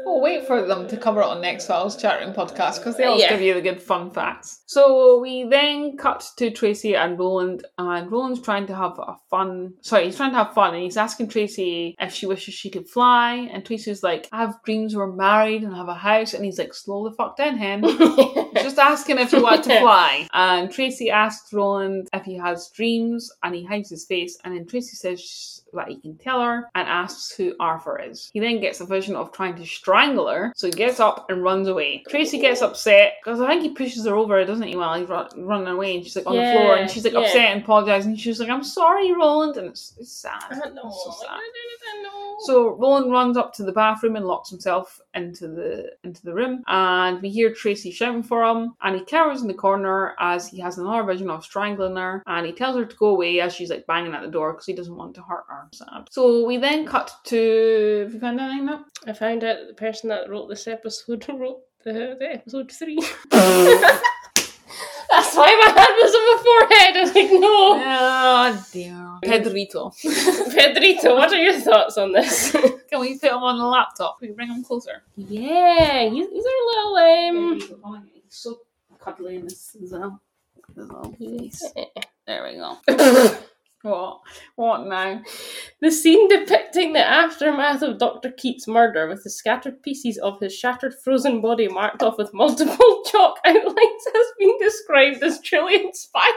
We'll wait for them to cover it on next Files Chattering podcast because they always Yeah. give you the good fun facts. So we then cut to Tracy and Roland, and Roland's trying to have a fun. Sorry, he's trying to have fun, and he's asking Tracy if she wishes she could fly, and Tracy's like, "I have dreams we're married and have a house," and he's like, "Slow the fuck down, hen." Just asking if you want to fly. And Tracy asks Roland if he has dreams and he hides his face. And then Tracy says that he can tell her and asks who Arthur is. He then gets a vision of trying to strangle her. So he gets up and runs away. Tracy gets upset because I think he pushes her over, doesn't he, while he's run, running away. And she's like on the floor and she's like yeah. upset and apologizing. She's like, I'm sorry, Roland. And it's, it's sad. I know. It's so sad. So Roland runs up to the bathroom and locks himself into the into the room, and we hear Tracy shouting for him, and he cowers in the corner as he has another vision of strangling her, and he tells her to go away as she's like banging at the door because he doesn't want to hurt her. Sad. So we then cut to. Have you found anything now? I found out that the person that wrote this episode wrote the, the episode three. That's why my hand was on my forehead. I was like, no. Oh dear. Pedrito. Pedrito, what are your thoughts on this? Can we put him on the laptop? Can we bring him closer? yeah, he's, he's our little um. He's so cuddly in this as well. His little face. There we go. What? What now? The scene depicting the aftermath of Dr. Keats' murder with the scattered pieces of his shattered frozen body marked off with multiple chalk outlines has been described as truly inspired.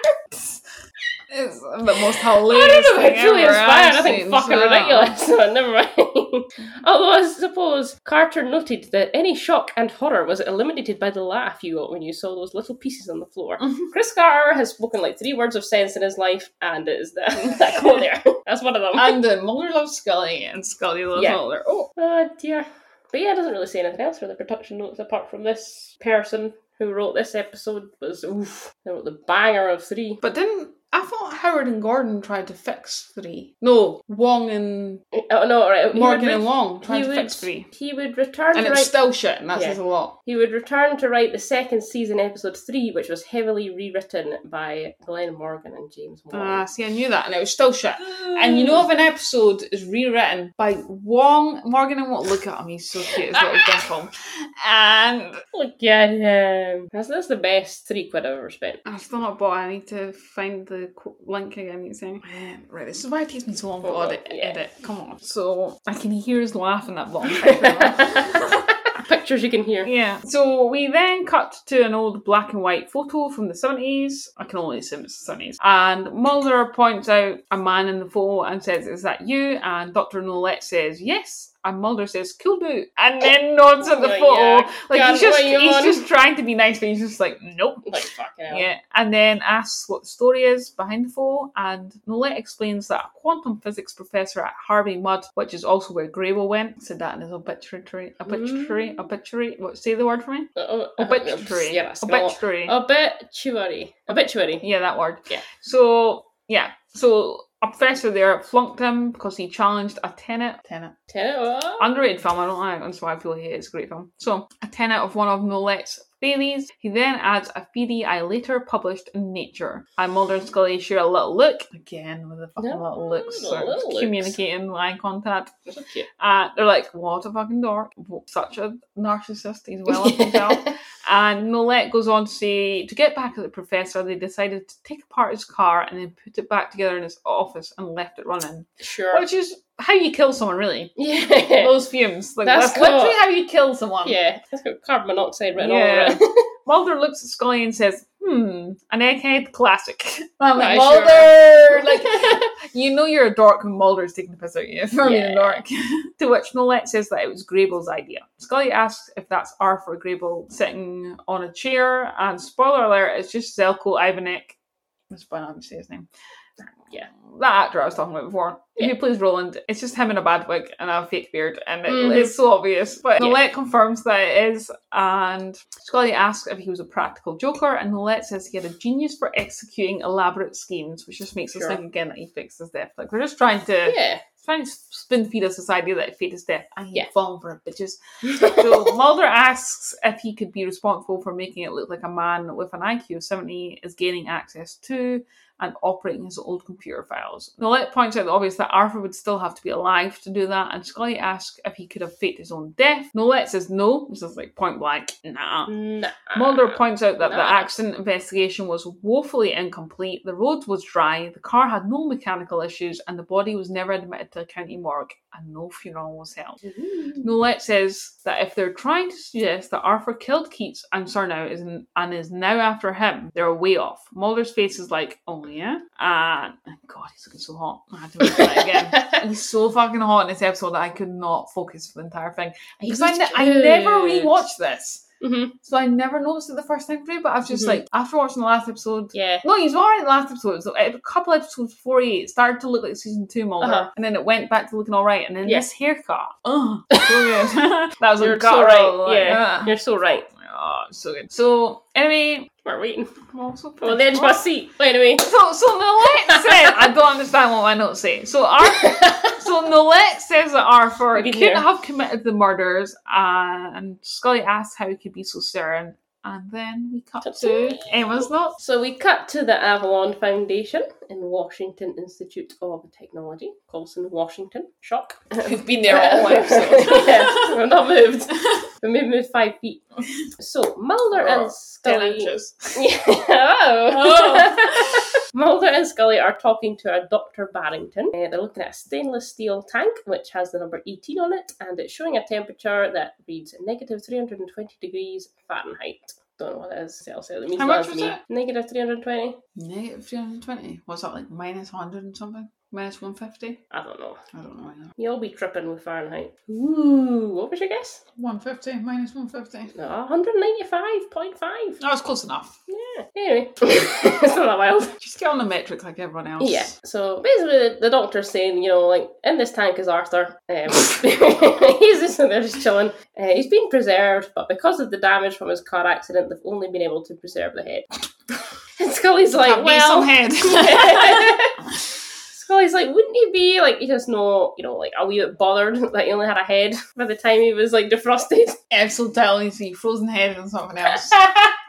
It's the most hilarious. I don't know about inspired, I've I think fucking so- ridiculous. So never mind. Although I suppose Carter noted that any shock and horror was eliminated by the laugh you got when you saw those little pieces on the floor. Mhm. Chris Carter has spoken like three words of sense in his life, and it is that, that quote there. That's one of them. And then Mulder loves Scully, and Scully loves Yeah. Mulder. Oh, Oh dear. But yeah, it doesn't really say anything else for the production notes apart from this person who wrote this episode was oof. They wrote the banger of three. but didn't I thought Howard and Gordon tried to fix three? No, Wong and Oh no, right. Morgan would and Wong tried to would, fix three, He would return and to it's write. still shit, and that Yeah. says a lot. He would return to write the second season, episode three, which was heavily rewritten by Glenn Morgan and James Wong. Ah, see, I knew that, and it was still shit. And you know, if an episode is rewritten by Wong, Morgan and Wong, look at him, he's so cute, his little dimple. And Look at him. That's, that's the best three quid I've ever spent. I've still not bought. I need to find the link again. You're saying, Um, right, this is why it takes me so long to edit. yeah. edit. Come on. So I can hear his laugh in that bottom. Pictures you can hear. yeah. So we then cut to an old black and white photo from the 70s. I can only assume it's the 70s. And Mulder points out a man in the photo and says, Is that you? And Dr. Nolette says, Yes. And Mulder says, Cool do. And then nods at the Oh, photo. yeah. Like God, he's just what are you he's on? just trying to be nice, but he's just like, Nope. Like fucking hell. Yeah, and then asks what the story is behind the photo, and Nolette explains that a quantum physics professor at Harvey Mudd, which is also where Grable went, said that in his obituary. Obituary? Mm. Obituary? What? Say the word for me. Uh, Obituary. Yeah, that's not- Obituary. Obituary. Obituary. Yeah, that word. Yeah. So yeah, so a professor there flunked him because he challenged a tenet. Tenet. Tenet. what? Underrated film, I don't like That's why I feel hate it. It's a great film. So, a tenet of one of Nolette's theories. He then adds a theory I later published in Nature. And Mulder and Scully share a little look. Again, with the fucking No, little looks. little or looks. communicating with eye contact. So cute. Uh, they're like, what a fucking dork. Such a narcissist. He's well up himself. And Nolette goes on to say, to get back at the professor, they decided to take apart his car and then put it back together in his office and left it running. sure. Which is how you kill someone, really. Yeah. Those fumes. Like, That's that's, literally how you kill someone. Yeah. It's got carbon monoxide written Yeah. all over it. Mulder looks at Scully and says, hmm, an egghead classic. I'm like, Right, sure. Like, you know you're a dork when Mulder's taking the piss out of you for being a Yeah. dork. to which Nolette says that it was Grable's idea. Scully asks if that's Arthur Grable sitting on a chair, and spoiler alert, it's just Zeljko Ivanek. That's why I'm say his name. Yeah. That actor I was talking about before, Yeah. who plays Roland, it's just him in a bad wig and a fake beard, and it- Mhm. it's so obvious. But Yeah. Nolette confirms that it is, and Scully asks if he was a practical joker, and Nolette says he had a genius for executing elaborate schemes, which just makes us think again that he fixed his death. Like, they're just trying to yeah. trying to spin feed us this idea that fate is death, and he's Yeah. falling for it, bitches. So Mulder asks if he could be responsible for making it look like a man with an IQ of 70 is gaining access to and operating his old computer files. Nolette points out that obviously that Arthur would still have to be alive to do that, and Scully asks if he could have faked his own death. Nolette says no, this is like point blank, nah. Nah. Mulder points out that the accident investigation was woefully incomplete. The road was dry, the car had no mechanical issues, and the body was never admitted to the county morgue, and no funeral was held. Ooh. Nolette says that if they're trying to suggest that Arthur killed Keats and Surnow is and is now after him, they're way off. Mulder's face is like, oh yeah? And God, he's looking so hot. I had to read that again. he's so fucking hot in this episode that I could not focus for the entire thing. Because I, ne- I never rewatched this. Mhm. So I never noticed it the first time through, but I've just Mhm. like, after watching the last episode, Yeah. no, he's alright the last episode. So a couple episodes before he it started to look like season two Mulder, Uh-huh. and then it went back to looking alright. And then Yeah. this haircut, oh, so good. that was You're a so right. like, yeah. ah. You're so right. Oh, so good. So anyway, We're waiting. well, so I'm on the edge of my seat. Wait anyway. So so Nolette said, I don't understand what my notes say. So Arthur, so Nolette says that Arthur We couldn't hear. have committed the murders, and Scully asks how he could be so certain. And then we cut That's to it. Emma's notes. So we cut to the Avalon Foundation in Washington Institute of Technology, Colson, Washington. Shock. We've been there all episode. yeah, we're not moved. We maybe moved five feet. So Mulder Oh, and Ten Scully. inches. Yeah. Oh. oh. Mulder and Scully are talking to a Dr. Barrington. Uh, they're looking at a stainless steel tank which has the number 18 on it and it's showing a temperature that reads negative 320 degrees Fahrenheit. Don't know what it is. Celsius. It means How much was me. it? Negative 320? Negative 320. Was that like minus 100 and something? Minus 150? I don't know. I don't know either. You'll be tripping with Fahrenheit. Ooh, what was your guess? 150, minus 150. No, 195.5. That was close enough. Yeah. Anyway, it's not that wild. Just get on the metric like everyone else. Yeah. So basically, the, the doctor's saying, you know, like in this tank is Arthur. Um, he's just they're just chilling. Uh, he's been preserved, but because of the damage from his car accident, they've only been able to preserve the head. and Scully's like, well. some head. Scully's like, wouldn't he be like, he just know, you know, like a wee bit bothered that he only had a head by the time he was like defrosted? Absolute telling you frozen head and something else.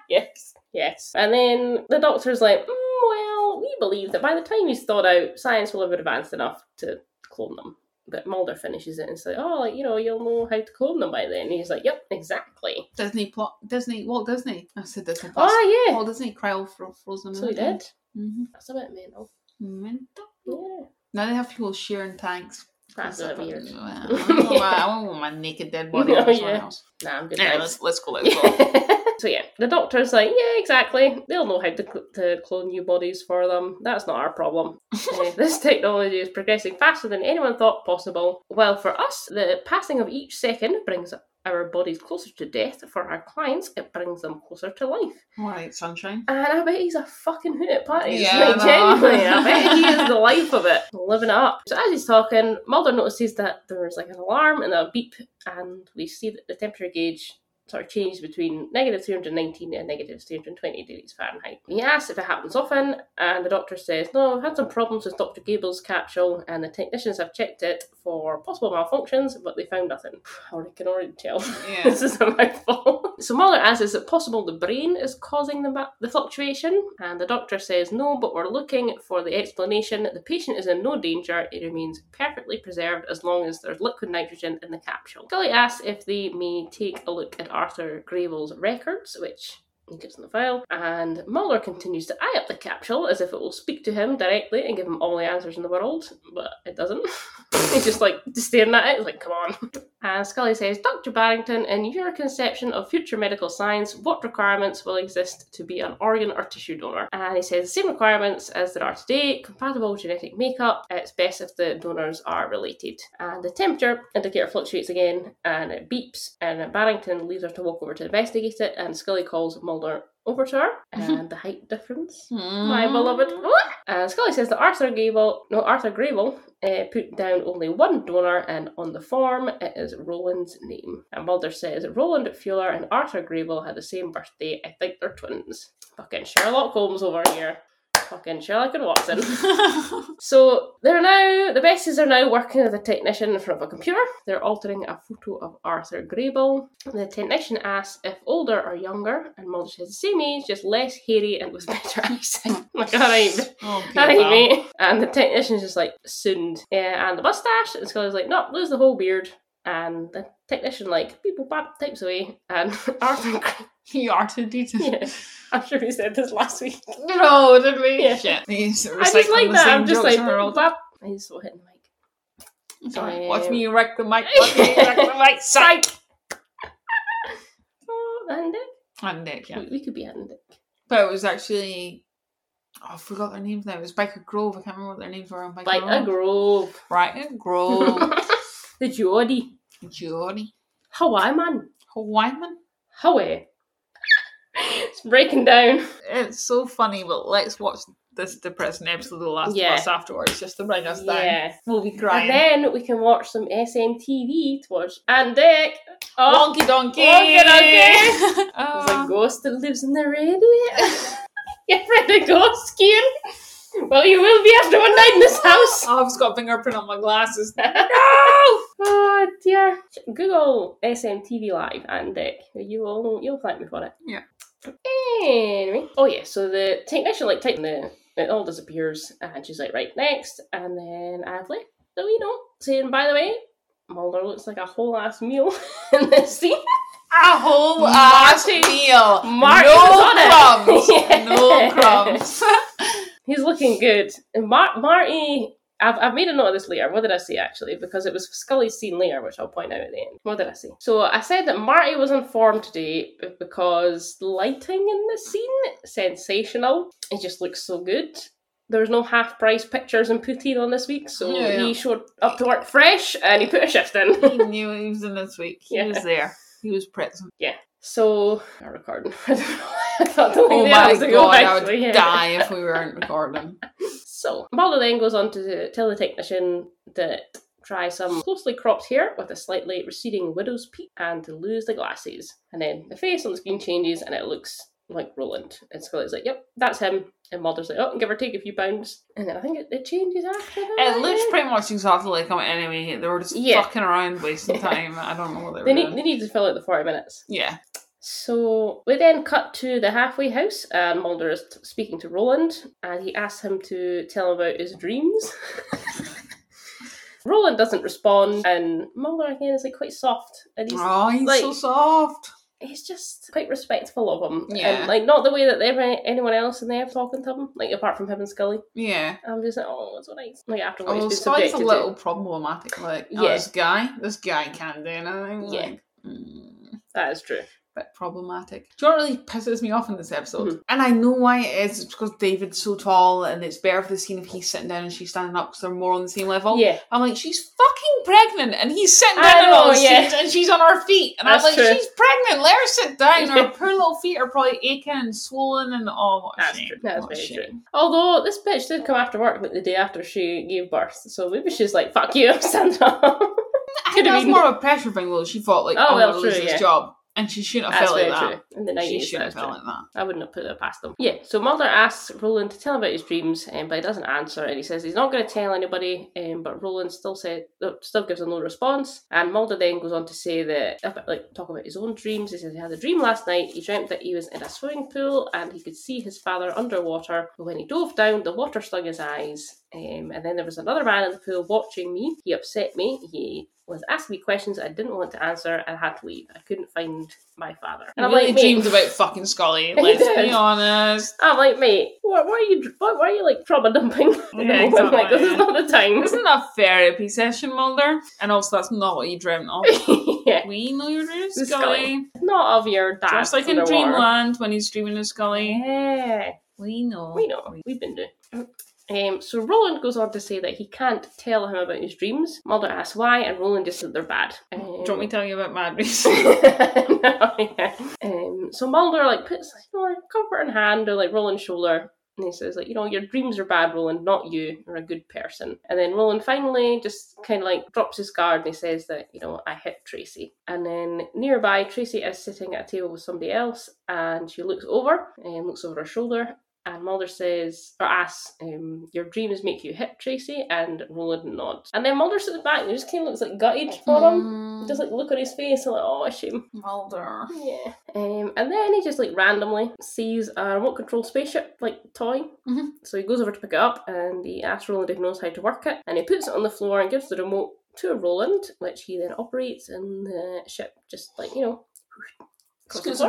yes, yes. And then the doctor's like, mm, well, we believe that by the time he's thought out, science will have advanced enough to clone them. But Mulder finishes it and says, oh, like, you know, you'll know how to clone them by then. And he's like, yep, exactly. Disney plot. Disney. Walt Disney. I said Disney Plus. Oh, yeah. Walt Disney cryo fro- frozen. So he did. Mm-hmm. That's a bit mental. Mental. Yeah. Now they have people sharing tanks. That's a bit weird. I don't want my- I don't want my naked dead body Oh, on someone yeah. else. Nah, I'm good. Thanks. let's let's go. Let's so yeah, the doctor's like, yeah, exactly. They'll know how to, cl- to clone new bodies for them. That's not our problem. Uh, this technology is progressing faster than anyone thought possible. Well, for us, the passing of each second brings our bodies closer to death. For our clients, it brings them closer to life. Right, sunshine. And I bet he's a fucking hoot at parties. Yeah, like, no. genuinely, I bet he is the life of it, living it up. So as he's talking, Mulder notices that there's like an alarm and a beep, and we see that the temperature gauge sort of changed between negative 319 and negative 320 degrees Fahrenheit. He asks if it happens often, and the doctor says, No, I've had some problems with Dr. Grable's capsule, and the technicians have checked it for possible malfunctions, but they found nothing. I can already tell. Yeah. this is a mouthful. So Mulder asks, is it possible the brain is causing the, ma- the fluctuation? And the doctor says, no, but we're looking for the explanation. The patient is in no danger. It remains perfectly preserved as long as there's liquid nitrogen in the capsule. Scully asks if they may take a look at Arthur Grable's records, which he gives them the file, and Mulder continues to eye up the capsule as if it will speak to him directly and give him all the answers in the world, but it doesn't. He's just like staring at it, like, come on. And Scully says, Dr. Barrington, in your conception of future medical science, what requirements will exist to be an organ or tissue donor? And he says, the same requirements as there are today, compatible genetic makeup, it's best if the donors are related. And the temperature indicator fluctuates again and it beeps, and Barrington leaves her to walk over to investigate it, and Scully calls Mulder over to her, and the height difference my mm-hmm. beloved. What? And Scully says that Arthur Gable, no, Arthur Grable, uh, put down only one donor, and on the form it is Roland's name. And Mulder says Roland Fuller and Arthur Grable had the same birthday. I think they're twins. Fucking Sherlock Holmes over here. Fucking Sherlock and Watson. So they're now the Besties are now working as a technician in front of a computer. They're altering a photo of Arthur Grable. The technician asks if older or younger, and Mulder says the same age, just less hairy and with better eyesight. like, alright, okay, oh, alright, well. mate. And the technician's just like sooned. Yeah, uh, and the mustache, and Scully's like, no, lose the whole beard. And the technician like people bap types away, and Arthur. You are too detailed. yeah, I'm sure we said this last week. No, did we? Yeah. Shit. I just like that. I'm just like old- bap. I just hit the mic. Sorry, Watch Um, me wreck the mic. Watch me wreck the mic. Psych. Oh, and Dick. And Nick, yeah. We, we could be and Dick. But it was actually. Oh, I forgot their names now. It was Byker Grove. I can't remember what their names were on Byker Like a Grove. grove. Byker Grove. the Geordie. Geordie. Hawaii man. Hawaiian. Hawaii. it's breaking down. It's so funny, but let's watch this depressing episode of The Last Yeah. of Us afterwards just to bring us down. Yeah. We'll be crying. And then we can watch some SMTV to watch and Dec. Oh, Wonky donkey! Wonky donkey. there's a ah. ghost that lives in the radiator. you afraid of ghosts, Kieran? Well, you will be after one night in this house. oh, I've just got a fingerprint on my glasses. no! Oh dear. Google SMTV Live and Dec. You will you'll thank me for it. Yeah. Anyway. Oh yeah, so the technician like typing the it all disappears and she's like, right, next and then Adley, so you know, saying by the way, Mulder looks like a whole ass meal in this scene. A whole Marty- ass meal. Marty no crumbs. Yeah. No crumbs. He's looking good. And Mar- Marty, I've, I've made a note of this later. What did I say actually? Because it was Scully's scene later, which I'll point out at the end. What did I say? So I said that Marty was informed today because the lighting in the scene sensational. It just looks so good. There's no half price pictures and poutine on this week, so Yeah, yeah. he showed up to work fresh and he put a shift in. he knew he was in this week. He Yeah. was there. He was present. Yeah. So, our recording. I don't know. I thought Oh my was god, go I would yeah. die if we weren't recording. So, Mulder then goes on to tell the technician that try some closely cropped hair with a slightly receding widow's peak and to lose the glasses. And then the face on the screen changes and it looks like Roland. And Scully's like, yep, that's him. And Mulder's like, oh, give or take a few pounds. And then I think it, it changes after that. It looks pretty much exactly like him anyway. They were just Yeah. fucking around wasting time. I don't know what they were need, doing. they need to fill out the 40 minutes. Yeah. So we then cut to the halfway house, and Mulder is t- speaking to Roland, and he asks him to tell him about his dreams. Roland doesn't respond, and Mulder again is like quite soft, and he's Oh, he's like- so soft. he's just quite respectful of him, Yeah. and like not the way that every, anyone else in there talking to him, like apart from him and Scully. Yeah. I'm just like, oh, it's so nice. Like after what Oh, he's been Scully's a little to, problematic. Like, oh, Yeah. this guy, this guy can't do anything. Yeah. Like, mm, that is true. Bit problematic. Do you know what really pisses me off in this episode? Mhm. And I know why it is. It's because David's so tall, and it's better for the scene if he's sitting down and she's standing up because they're more on the same level. Yeah, I'm like, she's fucking pregnant, and he's sitting down in all the yeah. and she's on her feet, and I'm like, true. she's pregnant. Let her sit down. Her poor little feet are probably aching and swollen, and oh, what That's shame. true. That's very shame. true. Although this bitch did come after work like the day after she gave birth, so maybe she's like, "Fuck you, I'm standing up." I think Could've that's more of a pressure thing, though. She thought like, Oh, oh, well, I'm gonna lose true, this yeah. job, and she shouldn't have That's felt very like that. In the She nineties, shouldn't have that's felt like that. I wouldn't have put it past them. Yeah, so Mulder asks Roland to tell him about his dreams, um, but he doesn't answer, and he says he's not going to tell anybody. Um, but Roland still said, uh, still gives him no response. And Mulder then goes on to say that, a like talk about his own dreams. He says he had a dream last night. He dreamt that he was in a swimming pool and he could see his father underwater. But when he dove down, the water stung his eyes. Um, and then there was another man in the pool watching me. He upset me. He was asking me questions I didn't want to answer and I had to leave. I couldn't find my father. And I'm really like, dreamed about fucking Scully. Let's be honest. I'm like, mate, what, why are you, why, why are you like trauma dumping? Yeah, moment? Like, this is not the time. Isn't that a therapy session, Mulder? And also, that's not what you dreamt of. yeah, We know your dreams, The Scully. not of your dad. Just like in. Dreamland when he's dreaming of Scully. Yeah, We know. we know. We've been doing. Um, so Roland goes on to say that he can't tell him about his dreams. Mulder asks why, and Roland just said they're bad. Um, Do you want me to tell you about Mad Beast? no, yeah. um, so Mulder like puts you know, like comforting hand on like Roland's shoulder, and he says like, you know, your dreams are bad, Roland, not you. You're a good person. And then Roland finally just kind of like drops his guard and he says that you know I hit Tracy. And then nearby, Tracy is sitting at a table with somebody else, and she looks over and looks over her shoulder. And Mulder says, or asks, um, your dreams make you hit Tracy? And Roland nods. And then Mulder sits back and he just kind of looks like gutted for him. Mm, Just like look on his face and like, oh, shame. Mulder. Yeah. Um, and then he just like randomly sees a remote control spaceship like toy. Mhm. So he goes over to pick it up and he asks Roland if he knows how to work it. And he puts it on the floor and gives the remote to Roland, which he then operates and the ship just like, you know,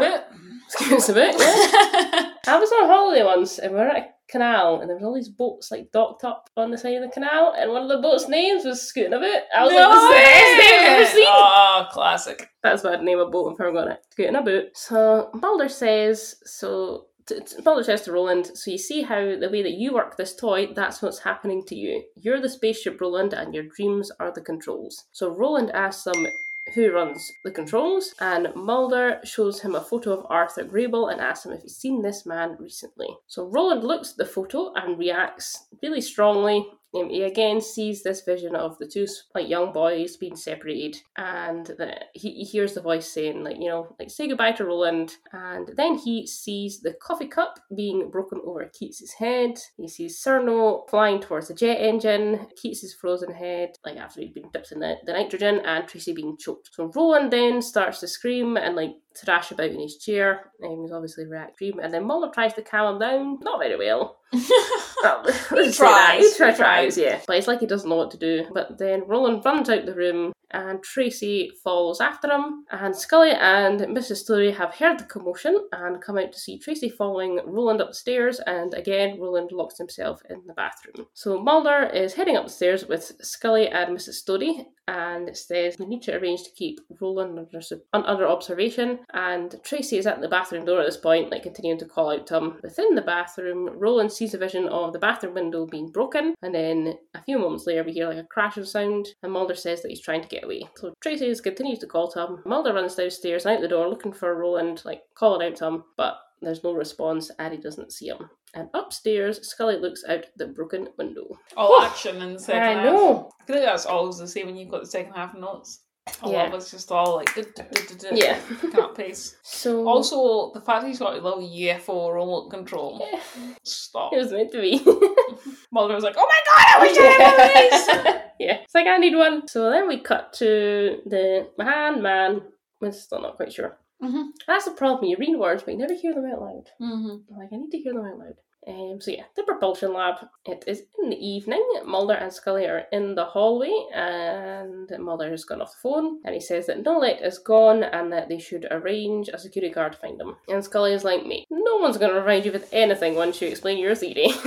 Bit. Scoots a bit, yeah. I was on holiday once and we were at a canal and there was all these boats like docked up on the side of the canal and one of the boats' names was Scooting a Bit. I was like, this is the best name I've ever seen. Oh, classic. That's what I'd name a boat if I were going to get in a boat. So Mulder says, so t- t- Mulder says to Roland, so you see how the way that you work this toy, that's what's happening to you. You're the spaceship, Roland, and your dreams are the controls. So Roland asks him who runs the controls, and Mulder shows him a photo of Arthur Grable and asks him if he's seen this man recently. So Roland looks at the photo and reacts really strongly. He again sees this vision of the two like young boys being separated, and the, he, he hears the voice saying like you know like say goodbye to Roland, and then he sees the coffee cup being broken over Keats's head. He sees Surnow flying towards the jet engine, Keats's frozen head like after he'd been dipped in the, the nitrogen, and Tracy being choked. So Roland then starts to scream and like thrash about in his chair. Um, he's obviously dream, and then Mulder tries to calm him down, not very well. Say that. tries, He he tries, tries. yeah. But it's like he doesn't know what to do. But then Roland runs out the room and Tracy follows after him. And Scully and Mrs. Stodie have heard the commotion and come out to see Tracy following Roland upstairs. And again, Roland locks himself in the bathroom. So Mulder is heading upstairs with Scully and Mrs. Stodie and it says we need to arrange to keep Roland under, under observation. And Tracy is at the bathroom door at this point, like continuing to call out to him. Within the bathroom, Roland sees a vision of the bathroom window being broken, and then a few moments later, we hear like a crashing sound, and Mulder says that he's trying to get away. So Tracy continues to call to him. Mulder runs downstairs and out the door looking for Roland, like calling out to him, but there's no response, and he doesn't see him. And upstairs, Scully looks out the broken window. All action in the second I half. know. I feel like that's always the same when you've got the second half notes. A Yeah. lot of it's just all like Yeah. can't pace. So Also, the fact he's got a little UFO remote control. yeah, Stop. it was meant to be. Mulder was like, "Oh my god, I wish I had one of these." yeah, it's like I need one. So then we cut to the man, man. We're still not quite sure. Mhm. That's the problem. You read words, but you never hear them out loud. Mm-hmm. Like, I need to hear them out loud. Um, so yeah, the propulsion lab. It is in the evening. Mulder and Scully are in the hallway, and Mulder has gone off the phone, and he says that Nolette is gone, and that they should arrange a security guard to find him. And Scully is like, mate, no one's going to provide you with anything once you explain your theory.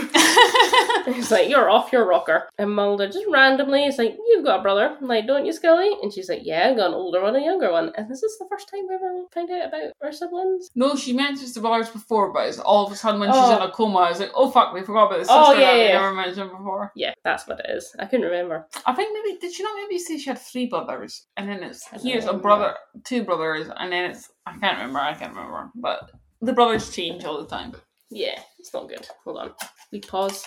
He's like, you're off your rocker. And Mulder just randomly is like, you've got a brother. I'm like, don't you, Scully? And she's like, yeah, I've got an older one and a younger one. And this is the first time we ever find out about our siblings? no, she mentions the brothers before, but it's all of a sudden when she's Oh. in a coma, I was like, "Oh fuck, we forgot about the sister Oh, yeah, that we yeah. never mentioned before." Yeah, that's what it is. I couldn't remember. I think maybe did she not maybe say she had three brothers, and then it's here's a brother, two brothers, and then it's I can't remember, I can't remember, but the brothers change all the time. Yeah, it's not good. Hold on. We pause.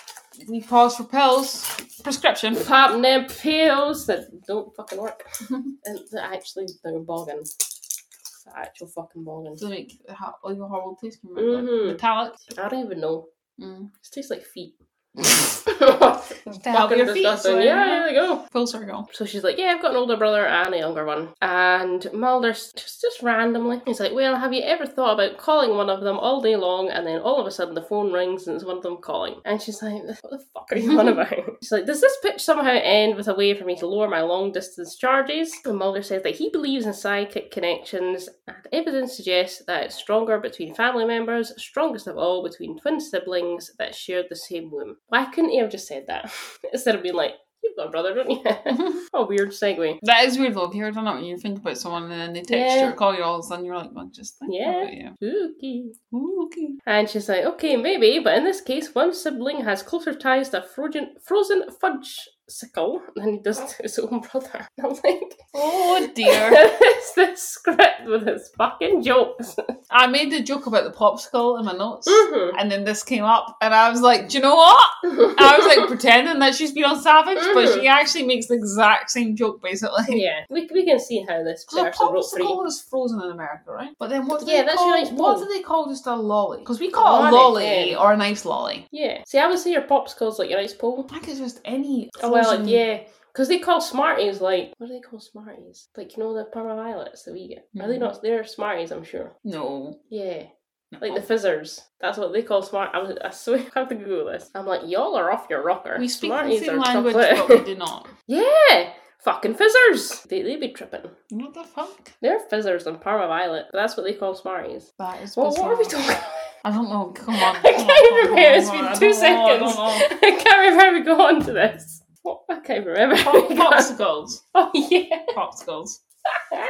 We pause for pills, prescription. Popping them pills that don't fucking work. and they're actually they're boggin. It's the actual fucking to make it ha- like a horrible taste. Can you remember? Mhm. Metallic. I don't even know. Mm. It tastes like feet. Fucking your feet. disgusting. So yeah, there we go. Full circle. So she's like, Yeah, I've got an older brother and a younger one. And Mulder just, just randomly, he's like, Well, have you ever thought about calling one of them all day long and then all of a sudden the phone rings and it's one of them calling? And she's like, What the fuck are you on about? she's like, Does this pitch somehow end with a way for me to lower my long distance charges? And Mulder says that he believes in psychic connections and evidence suggests that it's stronger between family members, strongest of all between twin siblings that share the same womb. Why couldn't he have just said that? Instead of being like, You've got a brother, don't you? oh, weird segue. That is weird though. You ever done that when you think about someone and then they text Yeah. you or call you all of a sudden you're like, well, just think Yeah. about you. Spooky. Okay. And she's like, okay, maybe, but in this case, one sibling has closer ties to a frozen, frozen fudge sickle than he does to his own brother. I'm like, Oh dear. it's this script with his fucking jokes. I made a joke about the popsicle in my notes. Mhm. And then this came up, and I was like, "Do you know what?" I was like pretending that she's been on Savage, but Mhm. she actually makes the exact same joke basically. yeah, we, we can see how this a person wrote popsicle is frozen in America, right? But then what do Yeah, they that's call your nice what do they call just a lolly? Because we call it a Lolly, lolly yeah. or a nice lolly. Yeah. See, I would say your popsicle's like your ice pole. I think it's just any. Well, yeah. Because they call Smarties like what do they call Smarties? Like you know the Parma Violets that we get. Are they Mhm. not? They're Smarties, I'm sure. No. Yeah. Like the fizzers. That's what they call smart. I was. I swear. I have to Google this. I'm like, y'all are off your rocker. We speak Smarties the same language, chocolate. but we do not. yeah, fucking fizzers. They they be tripping. What the fuck? They're fizzers and Parma Violet. That's what they call Smarties. That is Well, what are we talking? about? I don't know. Come on. I come on, can't on, remember. come It's on, been two I seconds. know. I can't remember how we go on to this. What? I can't remember. Pop- popsicles. Oh yeah. Popsicles.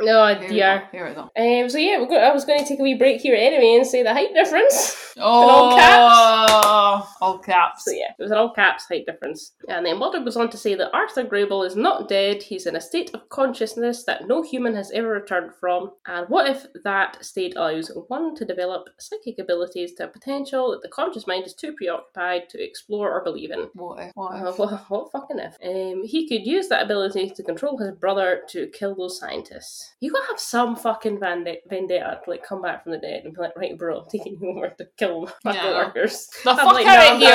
Oh Here dear. Here we go. Um, so yeah, we're go- I was going to take a wee break here anyway and say the height difference. Oh, all caps? All caps. So yeah, it was an all caps height difference. And then Mulder goes on to say that Arthur Grable is not dead, he's in a state of consciousness that no human has ever returned from. And what if that state allows one to develop psychic abilities to a potential that the conscious mind is too preoccupied to explore or believe in? What if? What if? Uh, what, what fucking if? Um, he could use that ability to control his brother to kill those scientists. You gotta have some fucking vende- vendetta to like come back from the dead and be like, right, bro, I'm taking you over to kill fucking Yeah. workers. the I'm fuck like, out of here!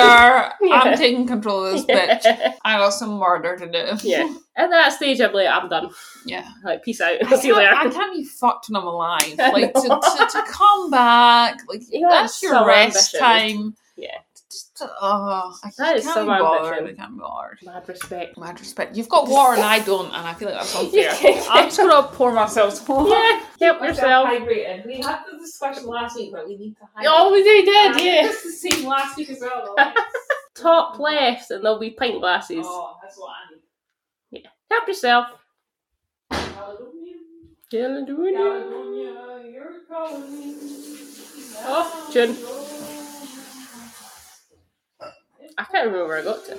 Yeah. I'm taking control of this bitch. I got some murder to do. yeah. At that stage, I'm like, I'm done. Yeah. Like, peace out. I See you can't, later. I can't be fucked when I'm alive. Like to, to, to come back, like You that's your rest ambition. time. Yeah. Just, oh, I That is can't some be bothered. I can't be bothered. Mad respect. Mad respect. You've got water and I don't, and I feel like that's unfair. Yeah. I'm just gonna pour myself some water. Yeah, help yourself. Hydrated. We had the discussion last week, but we need to hydrate. Oh, we did, And yeah. It's the same last week as well. Top left, and there'll be pint glasses. Oh, that's what I need. Yeah, help yourself. Caledonia, Caledonia. Caledonia, you're calling. Me. Oh, June. I can't remember where I got to.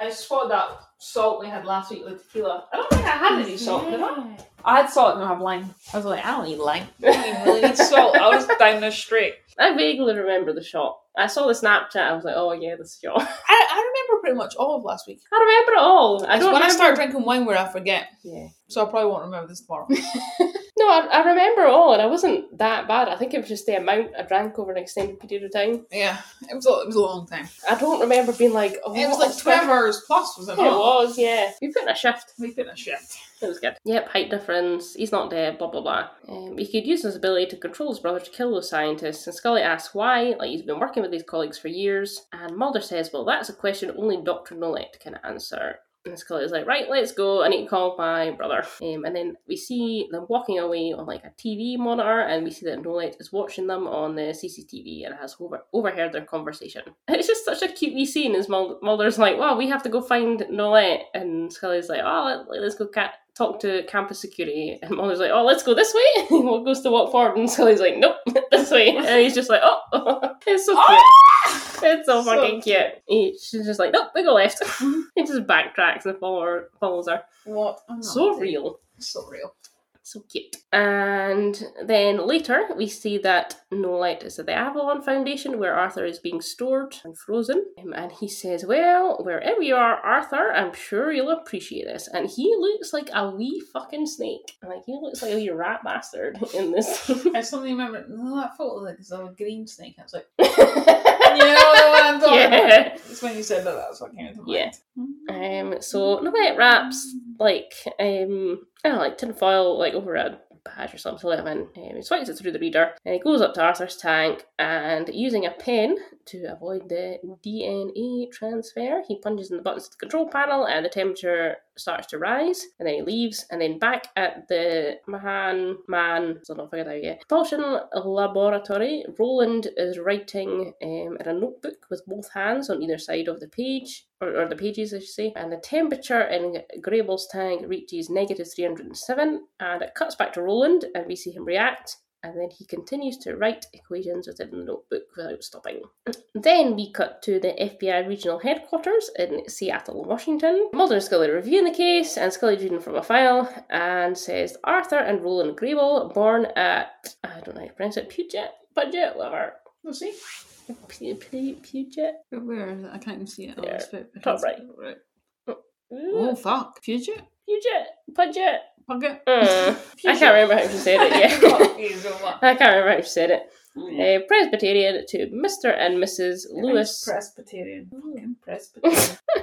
I just spotted that salt we had last week with tequila. I don't think I had any salt, did I? I had salt and I have lime. I was like, I don't need lime. I don't even really need salt. I was down this straight. I vaguely remember the shot. I saw the Snapchat. I was like, "Oh yeah, this shot." I, I remember pretty much all of last week. I remember it all. I It's don't when I start drinking wine where I forget. Yeah. So I probably won't remember this tomorrow. I, I remember all, and I wasn't that bad. I think it was just the amount I drank over an extended period of time. yeah, it was a, it was a long time. I don't remember being like, "Oh, It was like twelve hours plus, was it It was, yeah. We put in a shift. We put in a shift. It was good. Yep, height difference. He's not dead. Blah blah blah. Um, he could use his ability to control his brother to kill those scientists. And Scully asks why. Like he's been working with these colleagues for years. And Mulder says, "Well, that's a question only Doctor Nolette can answer." And is like, "Right, let's go. I need to call my brother." Um, and then we see them walking away on like a TV monitor, and we see that Nolette is watching them on the CCTV and has over- overheard their conversation. It's just such a cute wee scene. As Mul- Mulder's like, "Wow, we have to go find Nolette," and Scully's like, "Oh, let, let's go cat." Talk to campus security, and Mulder's like, "Oh, let's go this way." He goes to walk forward, and Scully's like, "Nope, this way." And he's just like, "Oh, it's so cute." It's so fucking cute. He, she's just like, nope, we go left. he just backtracks and follow her, follows her. What? So real. So real. So cute. And then later, we see that Nolette is at the Avalon Foundation where Arthur is being stored and frozen. Um, And he says, Well, wherever you are, Arthur, I'm sure you'll appreciate this. And he looks like a wee fucking snake. Like, he looks like a wee rat bastard in this. I suddenly remember no, that photo like it's a green snake. I was like, you know one I'm talking Yeah. about. It's when you said that. That's what came into Yeah. mind. Um, so Nolette wraps like um, I don't know, like tinfoil like over a badge or something to let him in. Um, he swipes it through the reader and he goes up to Arthur's tank and using a pen to avoid the DNA transfer, he punches in the buttons to the control panel and the temperature starts to rise. And then he leaves and then back at the Mahan Man, so don't figured out yet. Propulsion laboratory. Roland is writing um, in a notebook with both hands on either side of the page or, or the pages, I should say, and the temperature in Grable's tank reaches negative 307, and it cuts back to Roland, and we see him react. And then he continues to write equations within the notebook without stopping. Then we cut to the FBI regional headquarters in Seattle, Washington. Mulder and Scully reviewing the case, and Scully's reading from a file and says Arthur and Roland Grable, born at, I don't know how to pronounce it, Puget? Budget? Whatever. We'll see. Puget? Where is it? I can't even see it. There. this bit. I Top can't see it. right. Ooh, Oh fuck! Future? Puget? Budget? Puget? Uh, I can't remember how she said it, yeah. I can't remember how she said it. A Presbyterian to Mr. and Mrs. Lewis Presbyterian. Fucking Presbyterian.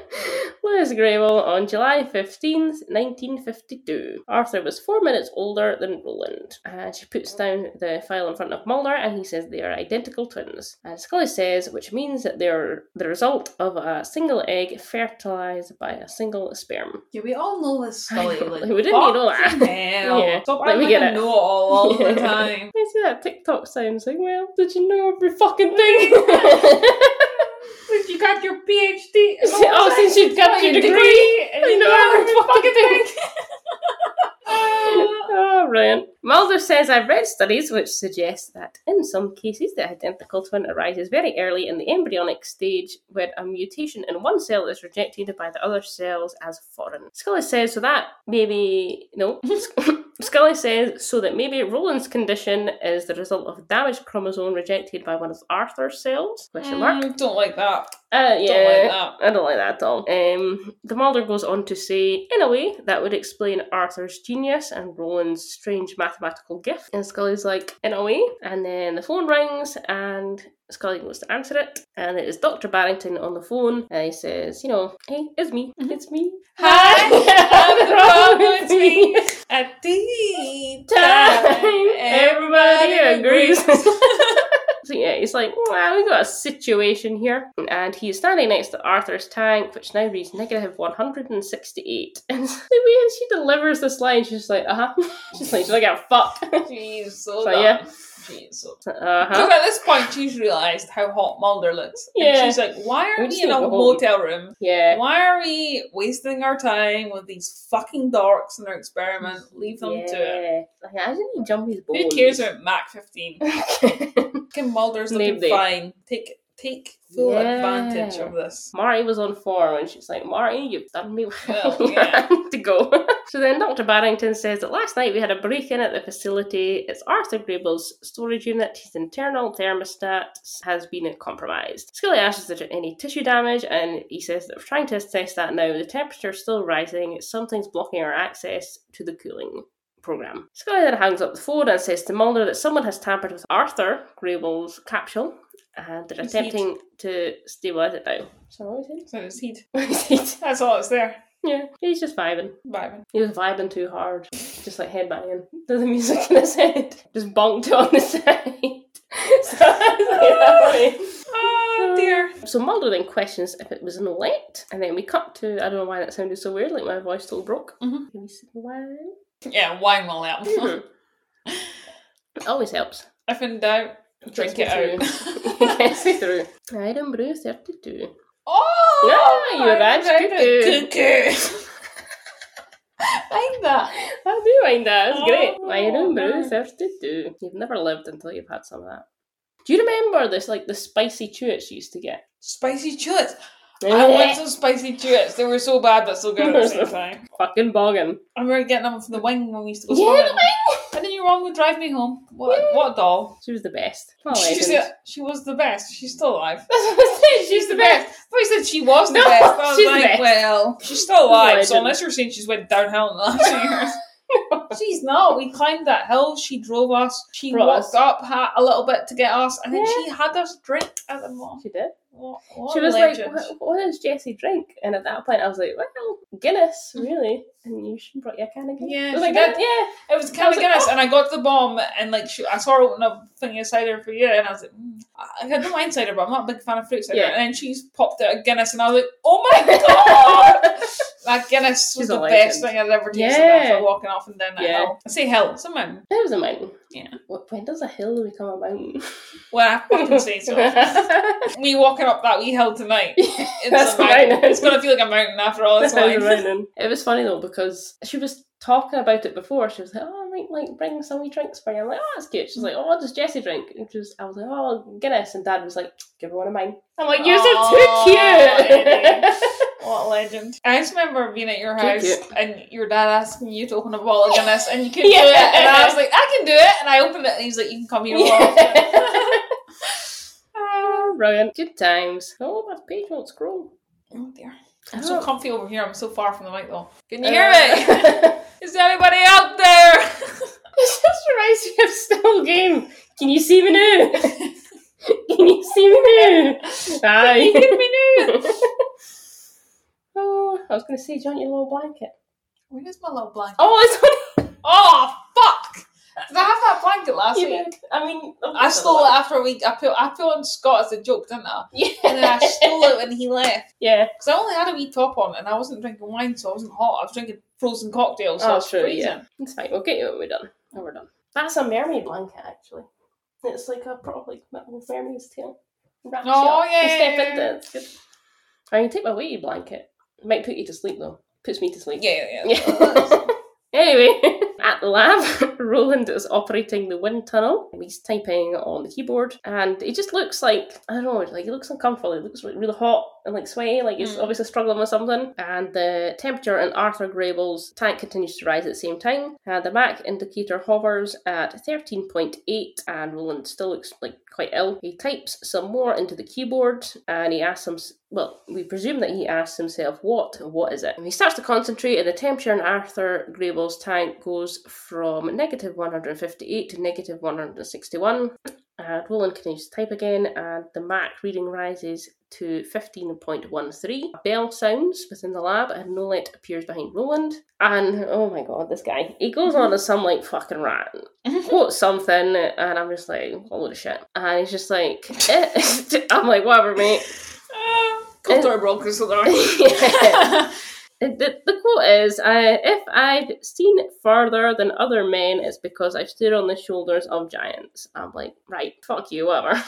Lewis Grable on July 15th, 1952. Arthur was four minutes older than Roland. And she puts down the file in front of Mulder and he says they are identical twins. And Scully says, which means that they're the result of a single egg fertilized by a single sperm. yeah, we all know this Scully. Like, We didn't need all that. Hell. Yeah, Stop let me acting get it. know-it-all all Yeah. the time. I see that TikTok sounds like, well, did you know every fucking thing? Since you got your PhD. Oh, since you've got your degree, and you know know every fucking thing. Oh, brilliant. Mulder says, I've read studies which suggest that in some cases the identical twin arises very early in the embryonic stage when a mutation in one cell is rejected by the other cells as foreign. Scully says, so that maybe, no. Scully says, so that maybe Roland's condition is the result of damaged chromosome rejected by one of Arthur's cells? Question mark. Mm, don't like that. Uh, yeah. Don't like. I don't like that at all. Um, the Mulder goes on to say, in a way, that would explain Arthur's genius and Roland's strange mathematical gift. And Scully's like, in a way. And then the phone rings and Scully goes to answer it. And it is Dr. Barrington on the phone. And he says, you know, hey, it's me. Mhm. It's me. Hi, What's wrong with me? At tea Time. Everybody agrees. agrees. So yeah, he's like, well, we got a situation here. And he's standing next to Arthur's tank, which now reads negative 168. And the way she delivers this line, she's just like, uh-huh. She's like, she's like, yeah, fuck. Jeez, so, So, yeah. So. Uh-huh. At this point, she's realised how hot Mulder looks. And she's like, why are we in a to go home. motel room? Yeah. Why are we wasting our time with these fucking dorks in their experiment? Leave them to it. Like, I didn't even jump his bones. Who cares about Mach 15? Fucking Mulder's looking Maybe. fine. Take take full Yeah. advantage of this. Marty was on four and she's like, Marty, you've done me well. Well, yeah. to go. so then Dr. Barrington says that last night we had a break in at the facility. It's Arthur Grable's storage unit. His internal thermostat has been compromised. Scully asks if there's any tissue damage and he says that we're trying to assess that now. The temperature's still rising. Something's blocking our access to the cooling program. Scully then hangs up the phone and says to Mulder that someone has tampered with Arthur Grable's capsule and they're His heat. attempting to stabilize it now. So what is it? So it's heat. That's all it's there. yeah, he's just vibing. Vibing. He was vibing too hard, just like headbanging to the music in his head. Just bonked on the side. so, I was like, Oh dear. so Mulder then questions if it was an Nolette, and then we cut to I don't know why that sounded so weird, like my voice still broke. Mhm. Can we say why? Yeah, wine will help. Mhm. It always helps. if in doubt, drink it out. Gets me through. Irn-Bru 32. oh, Yeah, you're right, cuckoo. cuckoo. like that. I do mind that. It's great. Oh, Irn-Bru nice. 32. You've never lived until you've had some of that. Do you remember this, like the spicy chewits you used to get? Spicy chewits. I want some spicy chewits. They were so bad but so good at the same time. Fucking boggin. I remember getting them from the wing when we used to go Yeah, the wing! And then you were on with Drive Me Home. What, Yeah. what doll. She was the best. Well, she, legend. said, she was the best. She's still alive. That's what I said. She's the best. I said she was the No, best. but was she's the best. well, she's still alive. So unless you're saying she's went downhill in the last few years. She's not. We climbed that hill. She drove us. She Brought walked us. up ha- a little bit to get us, and then Yeah. she had us drink at the mall. She did. What, what she a was legend. like, what, what does Jessie drink? And at that point, I was like, well, Guinness, really. And you should brought you a can of Guinness. Yeah, I was she like, did. yeah. It was I kind was of like, Guinness, oh. and I got the bomb, and like she, I saw her open a thing of cider for you, and I was like, mm. I I don't mind cider, but I'm not a big fan of fruit cider. Yeah. And then she's popped out a Guinness, and I was like, oh my god, that Guinness was She's the best thing I'd ever tasted Yeah. after walking off and down that Yeah. hill. I say hill, it's a mountain. It was a mountain. Yeah. What, when does a hill become a mountain? Well, I fucking say so. Me walking up that wee hill tonight, it's That's a mountain. mountain. It's gonna feel like a mountain after all this That was It was funny though because she was talking about it before. She was like, "Oh, I'm might like bring some wee drinks for you. I'm like, oh, that's cute. She's like, oh, what does Jessie drink? And just, I was like, oh, Guinness. And Dad was like, give her one of mine. I'm like, you're so too cute. What a legend. I just remember being at your house cute. and your dad asking you to open a bottle of Guinness and you couldn't Yeah. do it. And I was like, I can do it. And I opened it and he's like, you can come here more often. oh, brilliant. Good times. Oh, my page won't scroll. oh dear. I'm so Oh. comfy over here. I'm so far from the mic though. Can you Uh, hear me? Is there anybody out there? This just reminds me of Still Game. Can you see me now? Can you see me now? Can you hear me now? Oh, I was going to say, do you want your little blanket? Where's my little blanket? Oh, it's on. Oh, fuck! Did I have that blanket last You week? did. I mean, I stole it after a week. I put I put on Scott as a joke, didn't I? Yeah. And then I stole it when he left. Yeah. Because I only had a wee top on and I wasn't drinking wine, so I wasn't hot. I was drinking frozen cocktails, so I Oh, was true, freezing. yeah. It's fine. We'll get you when we're done. When we're done. That's a mermaid blanket, actually. It's like a probably like little mermaid's tail. Wraps Oh, up. You yeah, step into it. It's good. I can take my wee blanket. It might put you to sleep though. Puts me to sleep. Yeah, yeah, yeah. Yeah. anyway, at the lab, Roland is operating the wind tunnel. He's typing on the keyboard, and he just looks like I don't know, like he looks uncomfortable. He looks like really hot and like sweaty, like he's Mm. obviously struggling with something. And the temperature in Arthur Grable's tank continues to rise at the same time. And the Mach indicator hovers at thirteen point eight, and Roland still looks like quite ill. He types some more into the keyboard, and he asks him. Well, we presume that he asks himself, "What? What is it?" And he starts to concentrate, and the temperature in Arthur Grable's tank goes from negative 158 to negative 161. And Roland continues to type again, and the Mach reading rises to 15.13. Bell sounds within the lab, and Nolette appears behind Roland. And oh my god, this guy. He goes on to some like fucking rant. Quotes something, and I'm just like, a load of shit. And he's just like, eh. I'm like, whatever, mate. Cold door brokers, so Yeah. The, the quote is uh, If I've seen further than other men, it's because I've stood on the shoulders of giants. I'm like, right, fuck you, whatever.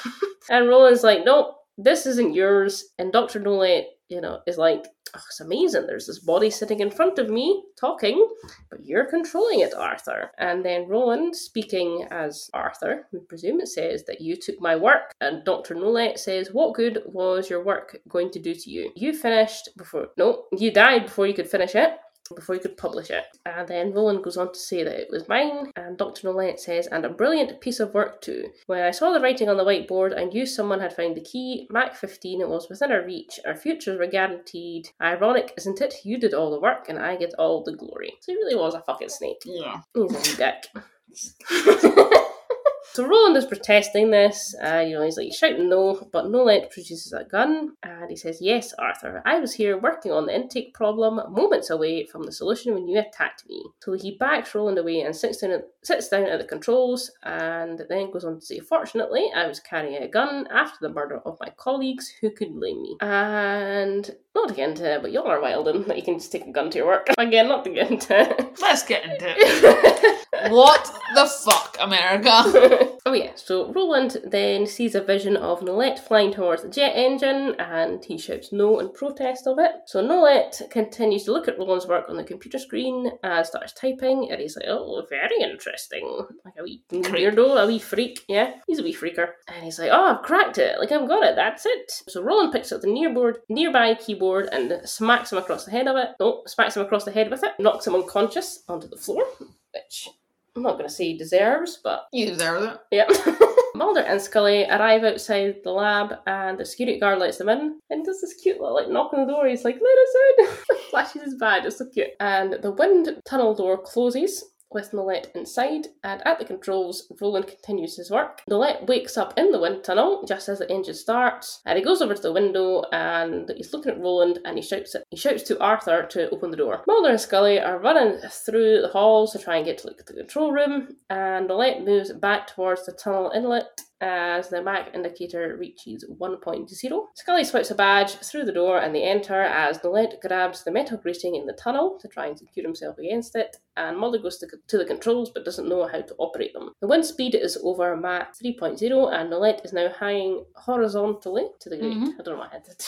and Roland's like, nope, this isn't yours. And Dr. Nolette, you know, is like, oh, it's amazing. There's this body sitting in front of me talking, but you're controlling it, Arthur. And then Roland, speaking as Arthur, we presume it says that you took my work. And Dr. Nolette says, What good was your work going to do to you? You finished before, no, you died before you could finish it. Before you could publish it. And then Roland goes on to say that it was mine, and Dr. Nolette says, and a brilliant piece of work too. When I saw the writing on the whiteboard, I knew someone had found the key. Mach 15 it was within our reach. Our futures were guaranteed. Ironic, isn't it? You did all the work, and I get all the glory. So he really was a fucking snake. Yeah. He's a dick. so Roland is protesting this. Uh, you know, he's like shouting no, but Nolette produces a gun and he says, "Yes, Arthur, I was here working on the intake problem, moments away from the solution when you attacked me." So he backs Roland away and sits down, sits down at the controls, and then goes on to say, "Fortunately, I was carrying a gun after the murder of my colleagues. Who could blame me?" And not to get into it, but y'all are wilding that you can just take a gun to your work. Again, not to get into it. Let's get into it. what the fuck, America? oh yeah, so Roland then sees a vision of Nolette flying towards the jet engine and he shouts no in protest of it. So Nolette continues to look at Roland's work on the computer screen and starts typing and he's like, oh, very interesting. Like a wee weirdo, a wee freak. Yeah, he's a wee freaker. And he's like, oh, I've cracked it. Like, I've got it. That's it. So Roland picks up the nearboard, nearby keyboard and smacks him across the head of it. No, smacks him across the head with it, knocks him unconscious onto the floor, which I'm not going to say he deserves, but you deserve it. yeah. Mulder and Scully arrive outside the lab and the security guard lets them in and does this cute little like knock on the door. He's like, let us in! Flashes his badge, it's so cute. And the wind tunnel door closes with Nolette inside, and at the controls, Roland continues his work. Nolette wakes up in the wind tunnel just as the engine starts, and he goes over to the window and he's looking at Roland and he shouts at, he shouts to Arthur to open the door. Mulder and Scully are running through the halls to try and get to the control room, and Nolette moves back towards the tunnel inlet as the Mach indicator reaches 1.0. Scully swipes a badge through the door and they enter as Nolette grabs the metal grating in the tunnel to try and secure himself against it, and Mulder goes to, to the controls but doesn't know how to operate them. The wind speed is over Mach 3.0 and Nolette is now hanging horizontally to the grate. Mhm. I don't know what I did.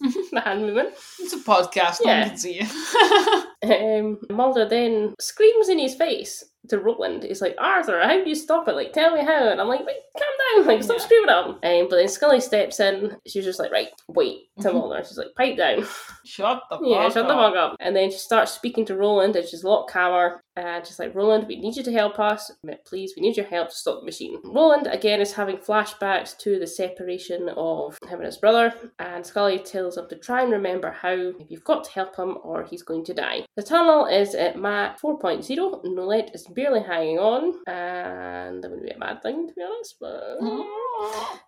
the hand movement. It's a podcast, no Yeah. one can see you. Um, Mulder then screams in his face to Roland. He's like, Arthur, how do you stop it? Like, tell me how. And I'm like, wait, calm down. Like, stop Yeah. screaming at him. Um, but then Scully steps in. She's just like, right, wait. Mhm. Mulder. She's like, pipe down. Shut the Yeah, fuck shut the up. fuck up. And then she starts speaking to Roland, and she's a lot calmer. And she's like, Roland, we need you to help us. Please, we need your help to stop the machine. Roland, again, is having flashbacks to the separation of him and his brother. And Scully tells him to try and remember how if you've got to help him or he's going to die. The tunnel is at Mach 4.0. Nolette is barely hanging on. And that would be a bad thing, to be honest. But.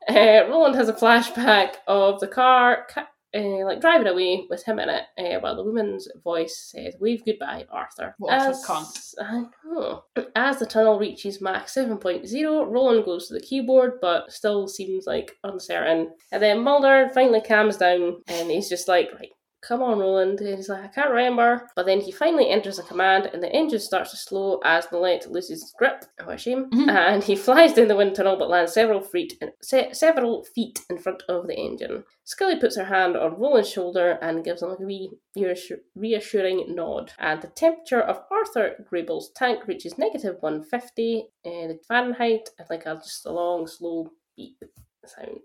Uh, Roland has a flashback of the car, ca- uh, like driving away with him in it, uh, while the woman's voice says, "Wave goodbye, Arthur." What a As, cunt. I know. As the tunnel reaches Mach 7.0, Roland goes to the keyboard, but still seems like uncertain. And then Mulder finally calms down, and he's just like, "Right." Come on, Roland. And he's like, I can't remember. But then he finally enters a command, and the engine starts to slow as Nolette loses his grip. Oh, a shame. Mhm. And he flies down the wind tunnel, but lands several feet, se- several feet in front of the engine. Scully puts her hand on Roland's shoulder and gives him a wee reassur- reassuring nod. And the temperature of Arthur Grable's tank reaches negative 150 uh, Fahrenheit, and like a, just a long, slow beep sound.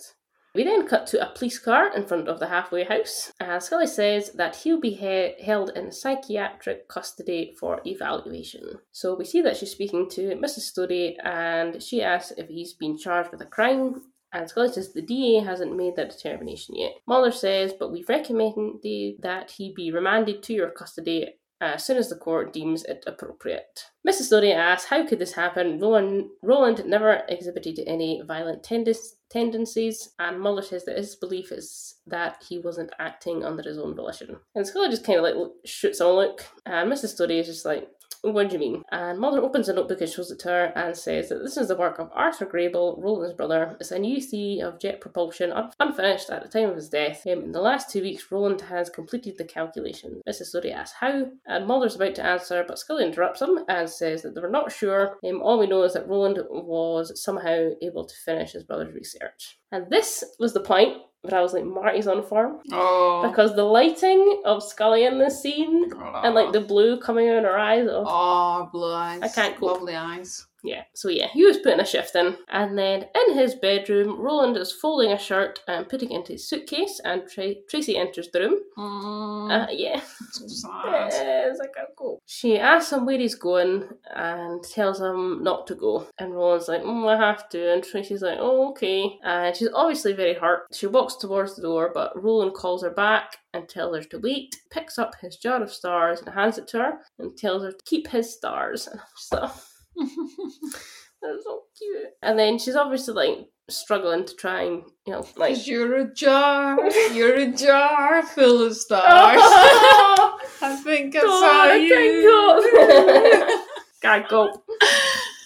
We then cut to a police car in front of the halfway house, and Scully says that he'll be he- held in psychiatric custody for evaluation. So we see that she's speaking to Mrs. Stodie, and she asks if he's been charged with a crime. And Scully says the DA hasn't made that determination yet. Mulder says, but we've recommended that he be remanded to your custody as soon as the court deems it appropriate. Mrs. Stodie asks, How could this happen? Roland, Roland never exhibited any violent tenden- tendencies, and Mulder says that his belief is that he wasn't acting under his own volition. And Scully just kind of like shoots a look, and Mrs. Stodie is just like, what do you mean? And Mulder opens a notebook and shows it to her and says that this is the work of Arthur Grable, Roland's brother. It's a new theory of jet propulsion, un- unfinished at the time of his death. Um, in the last two weeks, Roland has completed the calculation. Mrs. Stodie asks how, and Mulder's about to answer, but Scully interrupts him and says that they were not sure. Um, all we know is that Roland was somehow able to finish his brother's research. And this was the point where I was like, Marty's on form. Oh. Because the lighting of Scully in this scene and like the oh. blue coming out of her eyes. Oh, Oh, blue eyes. I can't cope. Lovely eyes. Yeah. So yeah, he was putting a shift in. And then in his bedroom, Roland is folding a shirt and putting it into his suitcase, and Tra- Tracy enters the room. Mm, Uh, yeah. so sad. Yes, I can't go. She asks him where he's going and tells him not to go. And Roland's like, mm, I have to. And Tracy's like, oh, okay. And she's obviously very hurt. She walks towards the door, but Roland calls her back and tells her to wait, picks up his jar of stars and hands it to her and tells her to keep his stars. And I'm just like, that's so cute. And then she's obviously like struggling to try and, you know, like. You're a jar, you're a jar full of stars. Oh, I think I God, saw I you. can't Can't go.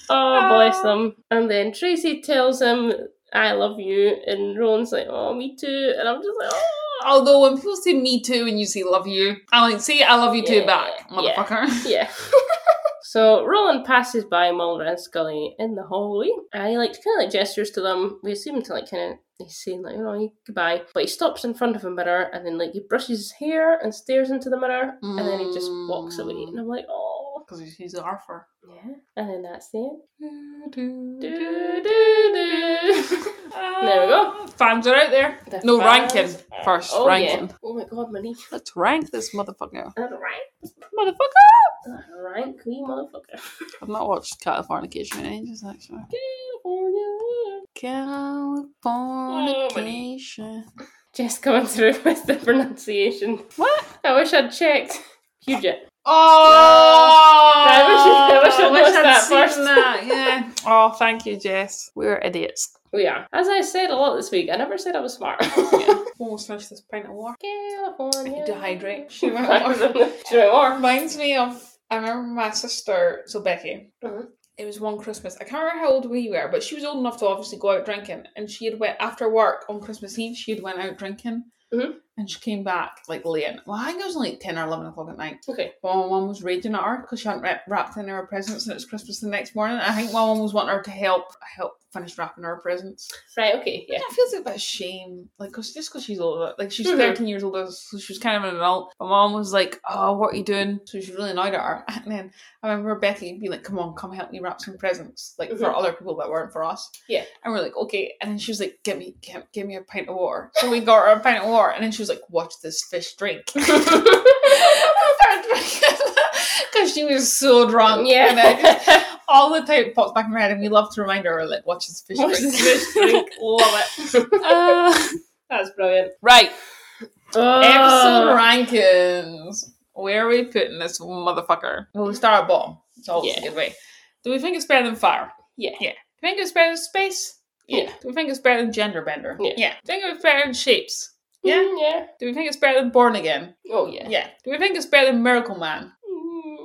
Oh, bless ah. him. And then Tracy tells him, I love you. And Roland's like, oh, me too. And I'm just like, oh. Although when people say me too and you say love you, I like say I love you too Yeah, back, yeah. motherfucker. Yeah. So Roland passes by Mulder and Scully in the hallway. And he like kind of like gestures to them. We assume to like kind of he's saying like, you know, goodbye. But he stops in front of a mirror and then like he brushes his hair and stares into the mirror and then he just walks away. Mm. And I'm like, oh. Because he's Arthur. Yeah. And then that's the end. Do, Do, do, There we go. Fans are out there. The no, fans ranking first. Oh, ranking. Yeah. Oh my god, my knee. Let's rank this motherfucker. That's right. Motherfucker! That's right, clean motherfucker. I've not watched Californication in ages, actually. California. Oh, Californication. Jess coming through with the pronunciation. What? I wish I'd checked. Puget. Oh! I wish I- I wish I'd watched that seen first. that, yeah. Oh, thank you, Jess. We're idiots. We are. As I said a lot this week, I never said I was smart. Yeah. Almost finished this pint of water. California. Dehydrate. She went water. She went more. Reminds me of I remember my sister, so Becky. Mhm. It was one Christmas. I can't remember how old we were, but she was old enough to obviously go out drinking. And she had went after work on Christmas Eve. She had went out drinking, Mhm. And she came back like late. Well, I think it was like 10 or 11 o'clock at night. Okay. But my mum was raging at her because she hadn't wrap- wrapped any of her presents and it was Christmas the next morning. I think my mum was wanting her to help help finish wrapping her presents. Right, okay, yeah. It feels like a bit of shame, like cause just because she's older, like she's Mhm. 13 years older, so she was kind of an adult. My mom was like, "Oh, what are you doing?" So she was really annoyed at her. And then I remember Becky being like, "Come on, come help me wrap some presents, like for Mhm. other people that weren't for us." Yeah. And we're like, "Okay." And then she was like, "Give me, give, give me a pint of water." So we got her a pint of water, and then she was like, "Watch this fish drink." Because she was so drunk. Yeah. all the time it pops back in her head, and we love to remind her, like, watch this fish Watch drink. this fish drink. Love it. Uh, That's brilliant. right. Uh, Episode rankings. Where are we putting this motherfucker? Well, we start at bottom. It's always Yeah. a good way. Do we think it's better than fire? Yeah. Yeah. Do we think it's better than space? Yeah. Do we think it's better than gender bender? Yeah. Yeah. Do we think it's better than shapes? Yeah. Mm, yeah. Do we think it's better than born again? Oh, yeah. Yeah. Do we think it's better than Miracle Man? Mm.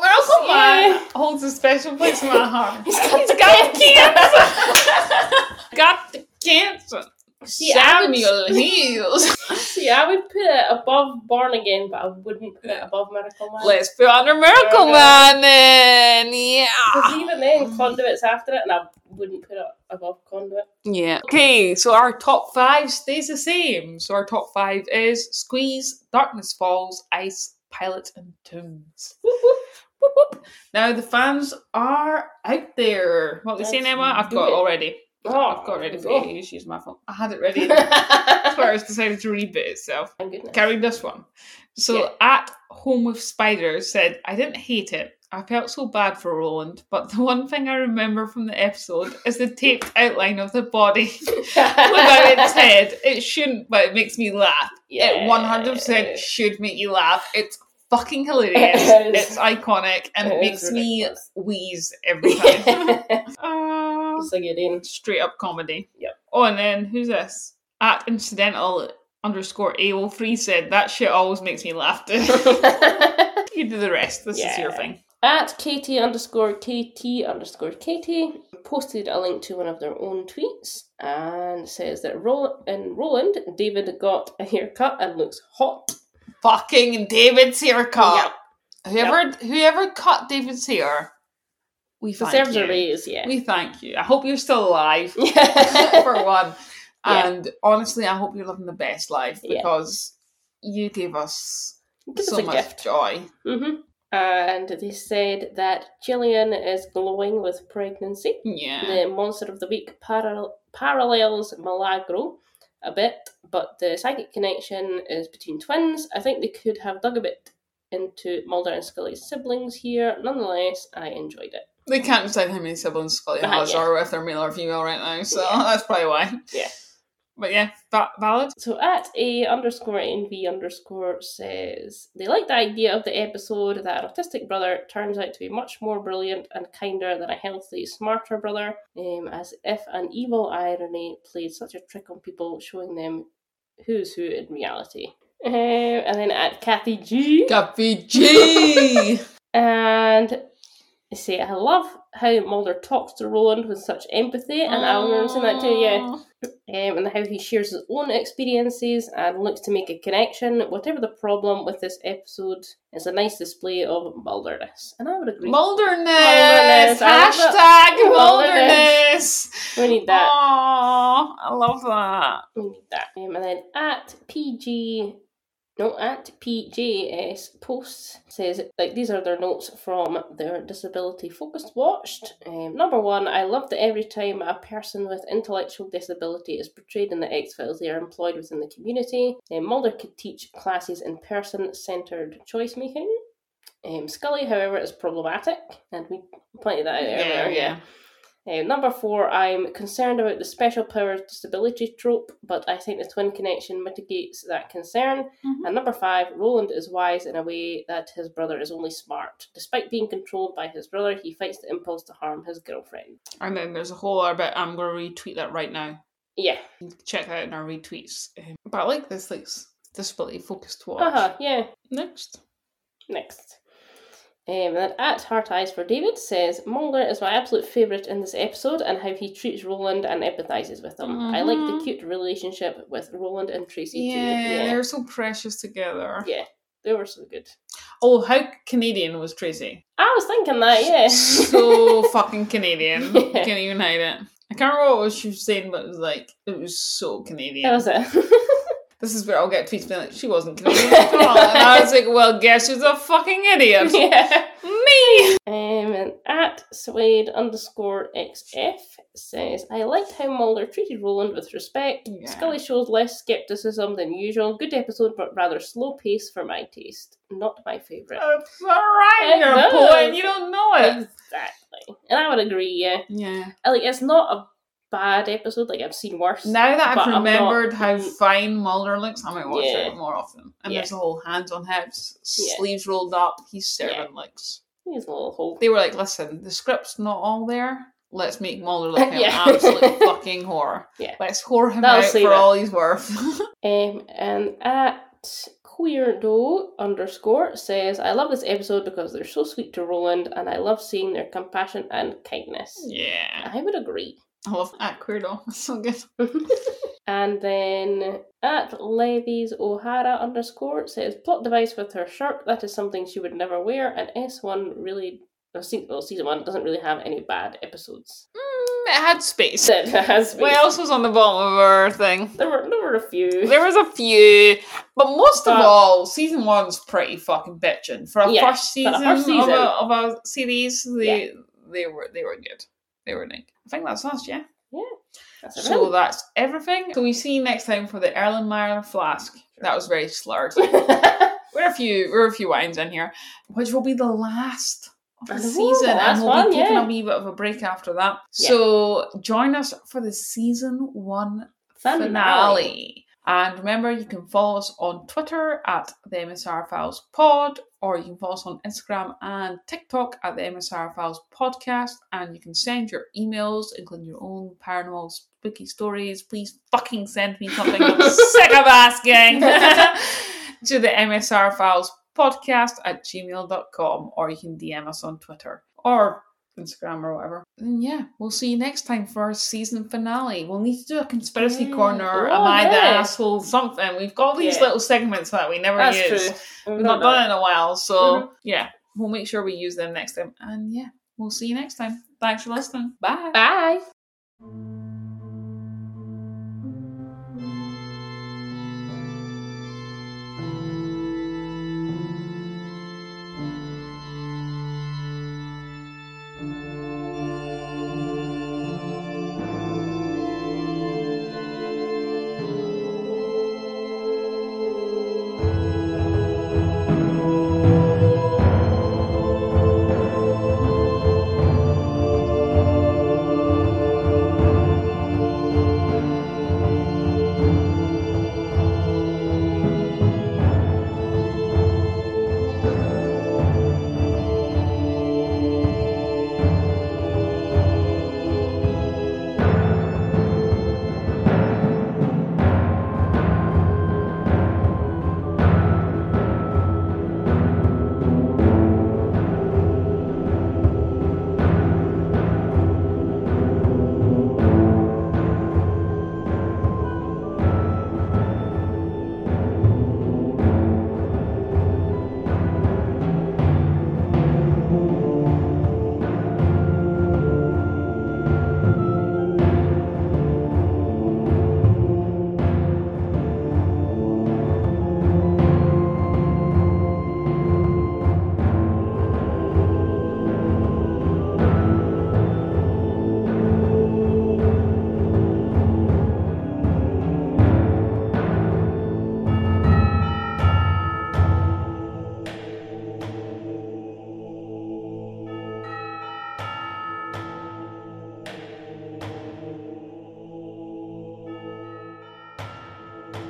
Miracle Yeah. Man holds a special place in my heart. He's got He's got cancer. cancer. got the cancer. See, would- Samuel Heels. See, I would put it above Born Again, but I wouldn't put it above Miracle Man. Let's put under Miracle Man then. Yeah. Because even then, Conduit's after it, and I wouldn't put it above Conduit. Yeah. Okay, so our top five stays the same. So our top five is Squeeze, Darkness Falls, Ice, Pilot, and Tombs. Now the fans are out there. What we saying, Emma? I've got it. already. Oh, I've got it ready for you. oh. My phone. I had it ready. I decided to reboot itself. Carried this one. So Yeah. at Home with Spiders said, I didn't hate it. I felt so bad for Roland, but the one thing I remember from the episode is the taped outline of the body without its head. It shouldn't, but it makes me laugh. It 100% should make you laugh. It's fucking hilarious. It it's iconic and it, It makes is me wheeze every time. it's ah. Like you're in. straight up comedy. Yep. Oh, and then who's this? At incidental underscore AO3 said, that shit always makes me laugh too. you do the rest. This is your thing. At Katie underscore KT underscore Katie posted a link to one of their own tweets and says that Ro- in Roland, David got a haircut and looks hot. Fucking David's haircut. Yep. Whoever whoever cut David's hair, we thank Deserves you. a raise, yeah. We thank you. I hope you're still alive for yeah. one. Yeah. And honestly, I hope you're living the best life Yeah. because you gave us Give us so a much gift. joy. hmm And they said that Gillian is glowing with pregnancy. Yeah. The monster of the week paral- parallels Milagro a bit, but the psychic connection is between twins. I think they could have dug a bit into Mulder and Scully's siblings here. Nonetheless, I enjoyed it. They can't decide how many siblings Scully Uh, has yeah. or if they're male or female right now, so Yeah. that's probably why. Yeah. But yeah, va- valid. So at a underscore envy underscore says they like the idea of the episode that an autistic brother turns out to be much more brilliant and kinder than a healthy, smarter brother, um, as if an evil irony played such a trick on people, showing them who's who in reality. Um, and then at Kathy G, Kathy G! and say I love how Mulder talks to Roland with such empathy, and I remember saying that too. Yeah, um, and how he shares his own experiences and looks to make a connection. Whatever the problem with this episode, it's a nice display of Mulderness, and I would agree. Mulderness! Mulderness, Hashtag Mulderness. Mulderness! we need that. Aww, I love that. We need that. Um, and then at PG, no, at PJS posts says like these are their notes from their disability focused watched. Um, number one, I love that every time a person with intellectual disability is portrayed in the X Files, they are employed within the community. Um, Mulder could teach classes in person centered choice making. Um, Scully, however, is problematic, and we pointed that out earlier. yeah. Uh, number four, I'm concerned about the special powers disability trope, but I think the twin connection mitigates that concern. Mhm. And number five, Roland is wise in a way that his brother is only smart. Despite being controlled by his brother, he fights the impulse to harm his girlfriend. And then there's a whole other bit. I'm going to retweet that right now. Yeah. Check that in our retweets. Um, but I like this like disability focused watch. Uh huh. Yeah. Next. Next. Um, and then at Heart Eyes for David says Mulder is my absolute favourite in this episode and how he treats Roland and empathises with him. I like the Mhm. cute relationship with Roland and Tracy Yeah, too. Yeah, they're so precious together. yeah, they were so good. Oh, how Canadian was Tracy? I was thinking that, yeah. so fucking Canadian. Yeah. Can't even hide it. I can't remember what she was saying, but it was like it was so Canadian. that was it. This is where I'll get tweets being like, she wasn't Canadian at all. And I was like, well, guess who's a fucking idiot? yeah. Me! Um, and at Suede underscore XF says, I liked how Mulder treated Roland with respect. Yeah. Scully shows less skepticism than usual. Good episode, but rather slow pace for my taste. Not my favourite. That's alright, It you're a does. poet, you don't know it. Exactly. And I would agree, yeah. Yeah. Like, it's not a bad episode, like, I've seen worse. Now that I've I'm not- remembered how fine Mulder looks, I might watch Yeah. it more often. And Yeah. there's the whole hands on hips, Yeah. sleeves rolled up, he's Yeah. servant looks. He's a little hole. They were like, listen, the script's not all there. Let's make Mulder look like Yeah. an absolute fucking whore. Yeah. Let's whore him That'll out for all he's worth. Um, and at queerdo underscore says, I love this episode because they're so sweet to Roland and I love seeing their compassion and kindness. yeah. I would agree. I love that Queerdo. It's so good. and then at Levy's O'Hara underscore says, plot device with her shirt, that is something she would never wear, and S1 really, well, season 1 doesn't really have any bad episodes. Mm, it had space. It has What else was on the bottom of our thing? There were, there were a few. There was a few, but most of all, season one's pretty fucking bitching for a Yeah, first for a season, Of, season. a, of a series. They they were they were good. They were neat. I think that's us, yeah. That's So that's everything. So we see you next time for the Erlenmeyer flask. That was very slurred. We're a few we're a few wines in here, which will be the last of the Ooh, season, and we'll one, be taking yeah. a wee bit of a break after that. Yeah. So join us for the season one Finale. finale. And remember, you can follow us on Twitter at the MSR Files Pod, or you can follow us on Instagram and TikTok at the MSR Files Podcast. And you can send your emails, including your own paranormal spooky stories. Please fucking send me something. I'm sick of asking. to the MSR Files Podcast at gmail.com, or you can DM us on Twitter or Instagram or whatever. And yeah, we'll see you next time for our season finale. We'll need to do a conspiracy Yeah. corner. Oh, Am I the asshole? Something. We've got these Yeah. little segments that we never That's use. true. We've not done in a while, so Mhm. yeah, we'll make sure we use them next time. And yeah, we'll see you next time. Thanks for listening. Bye. Bye.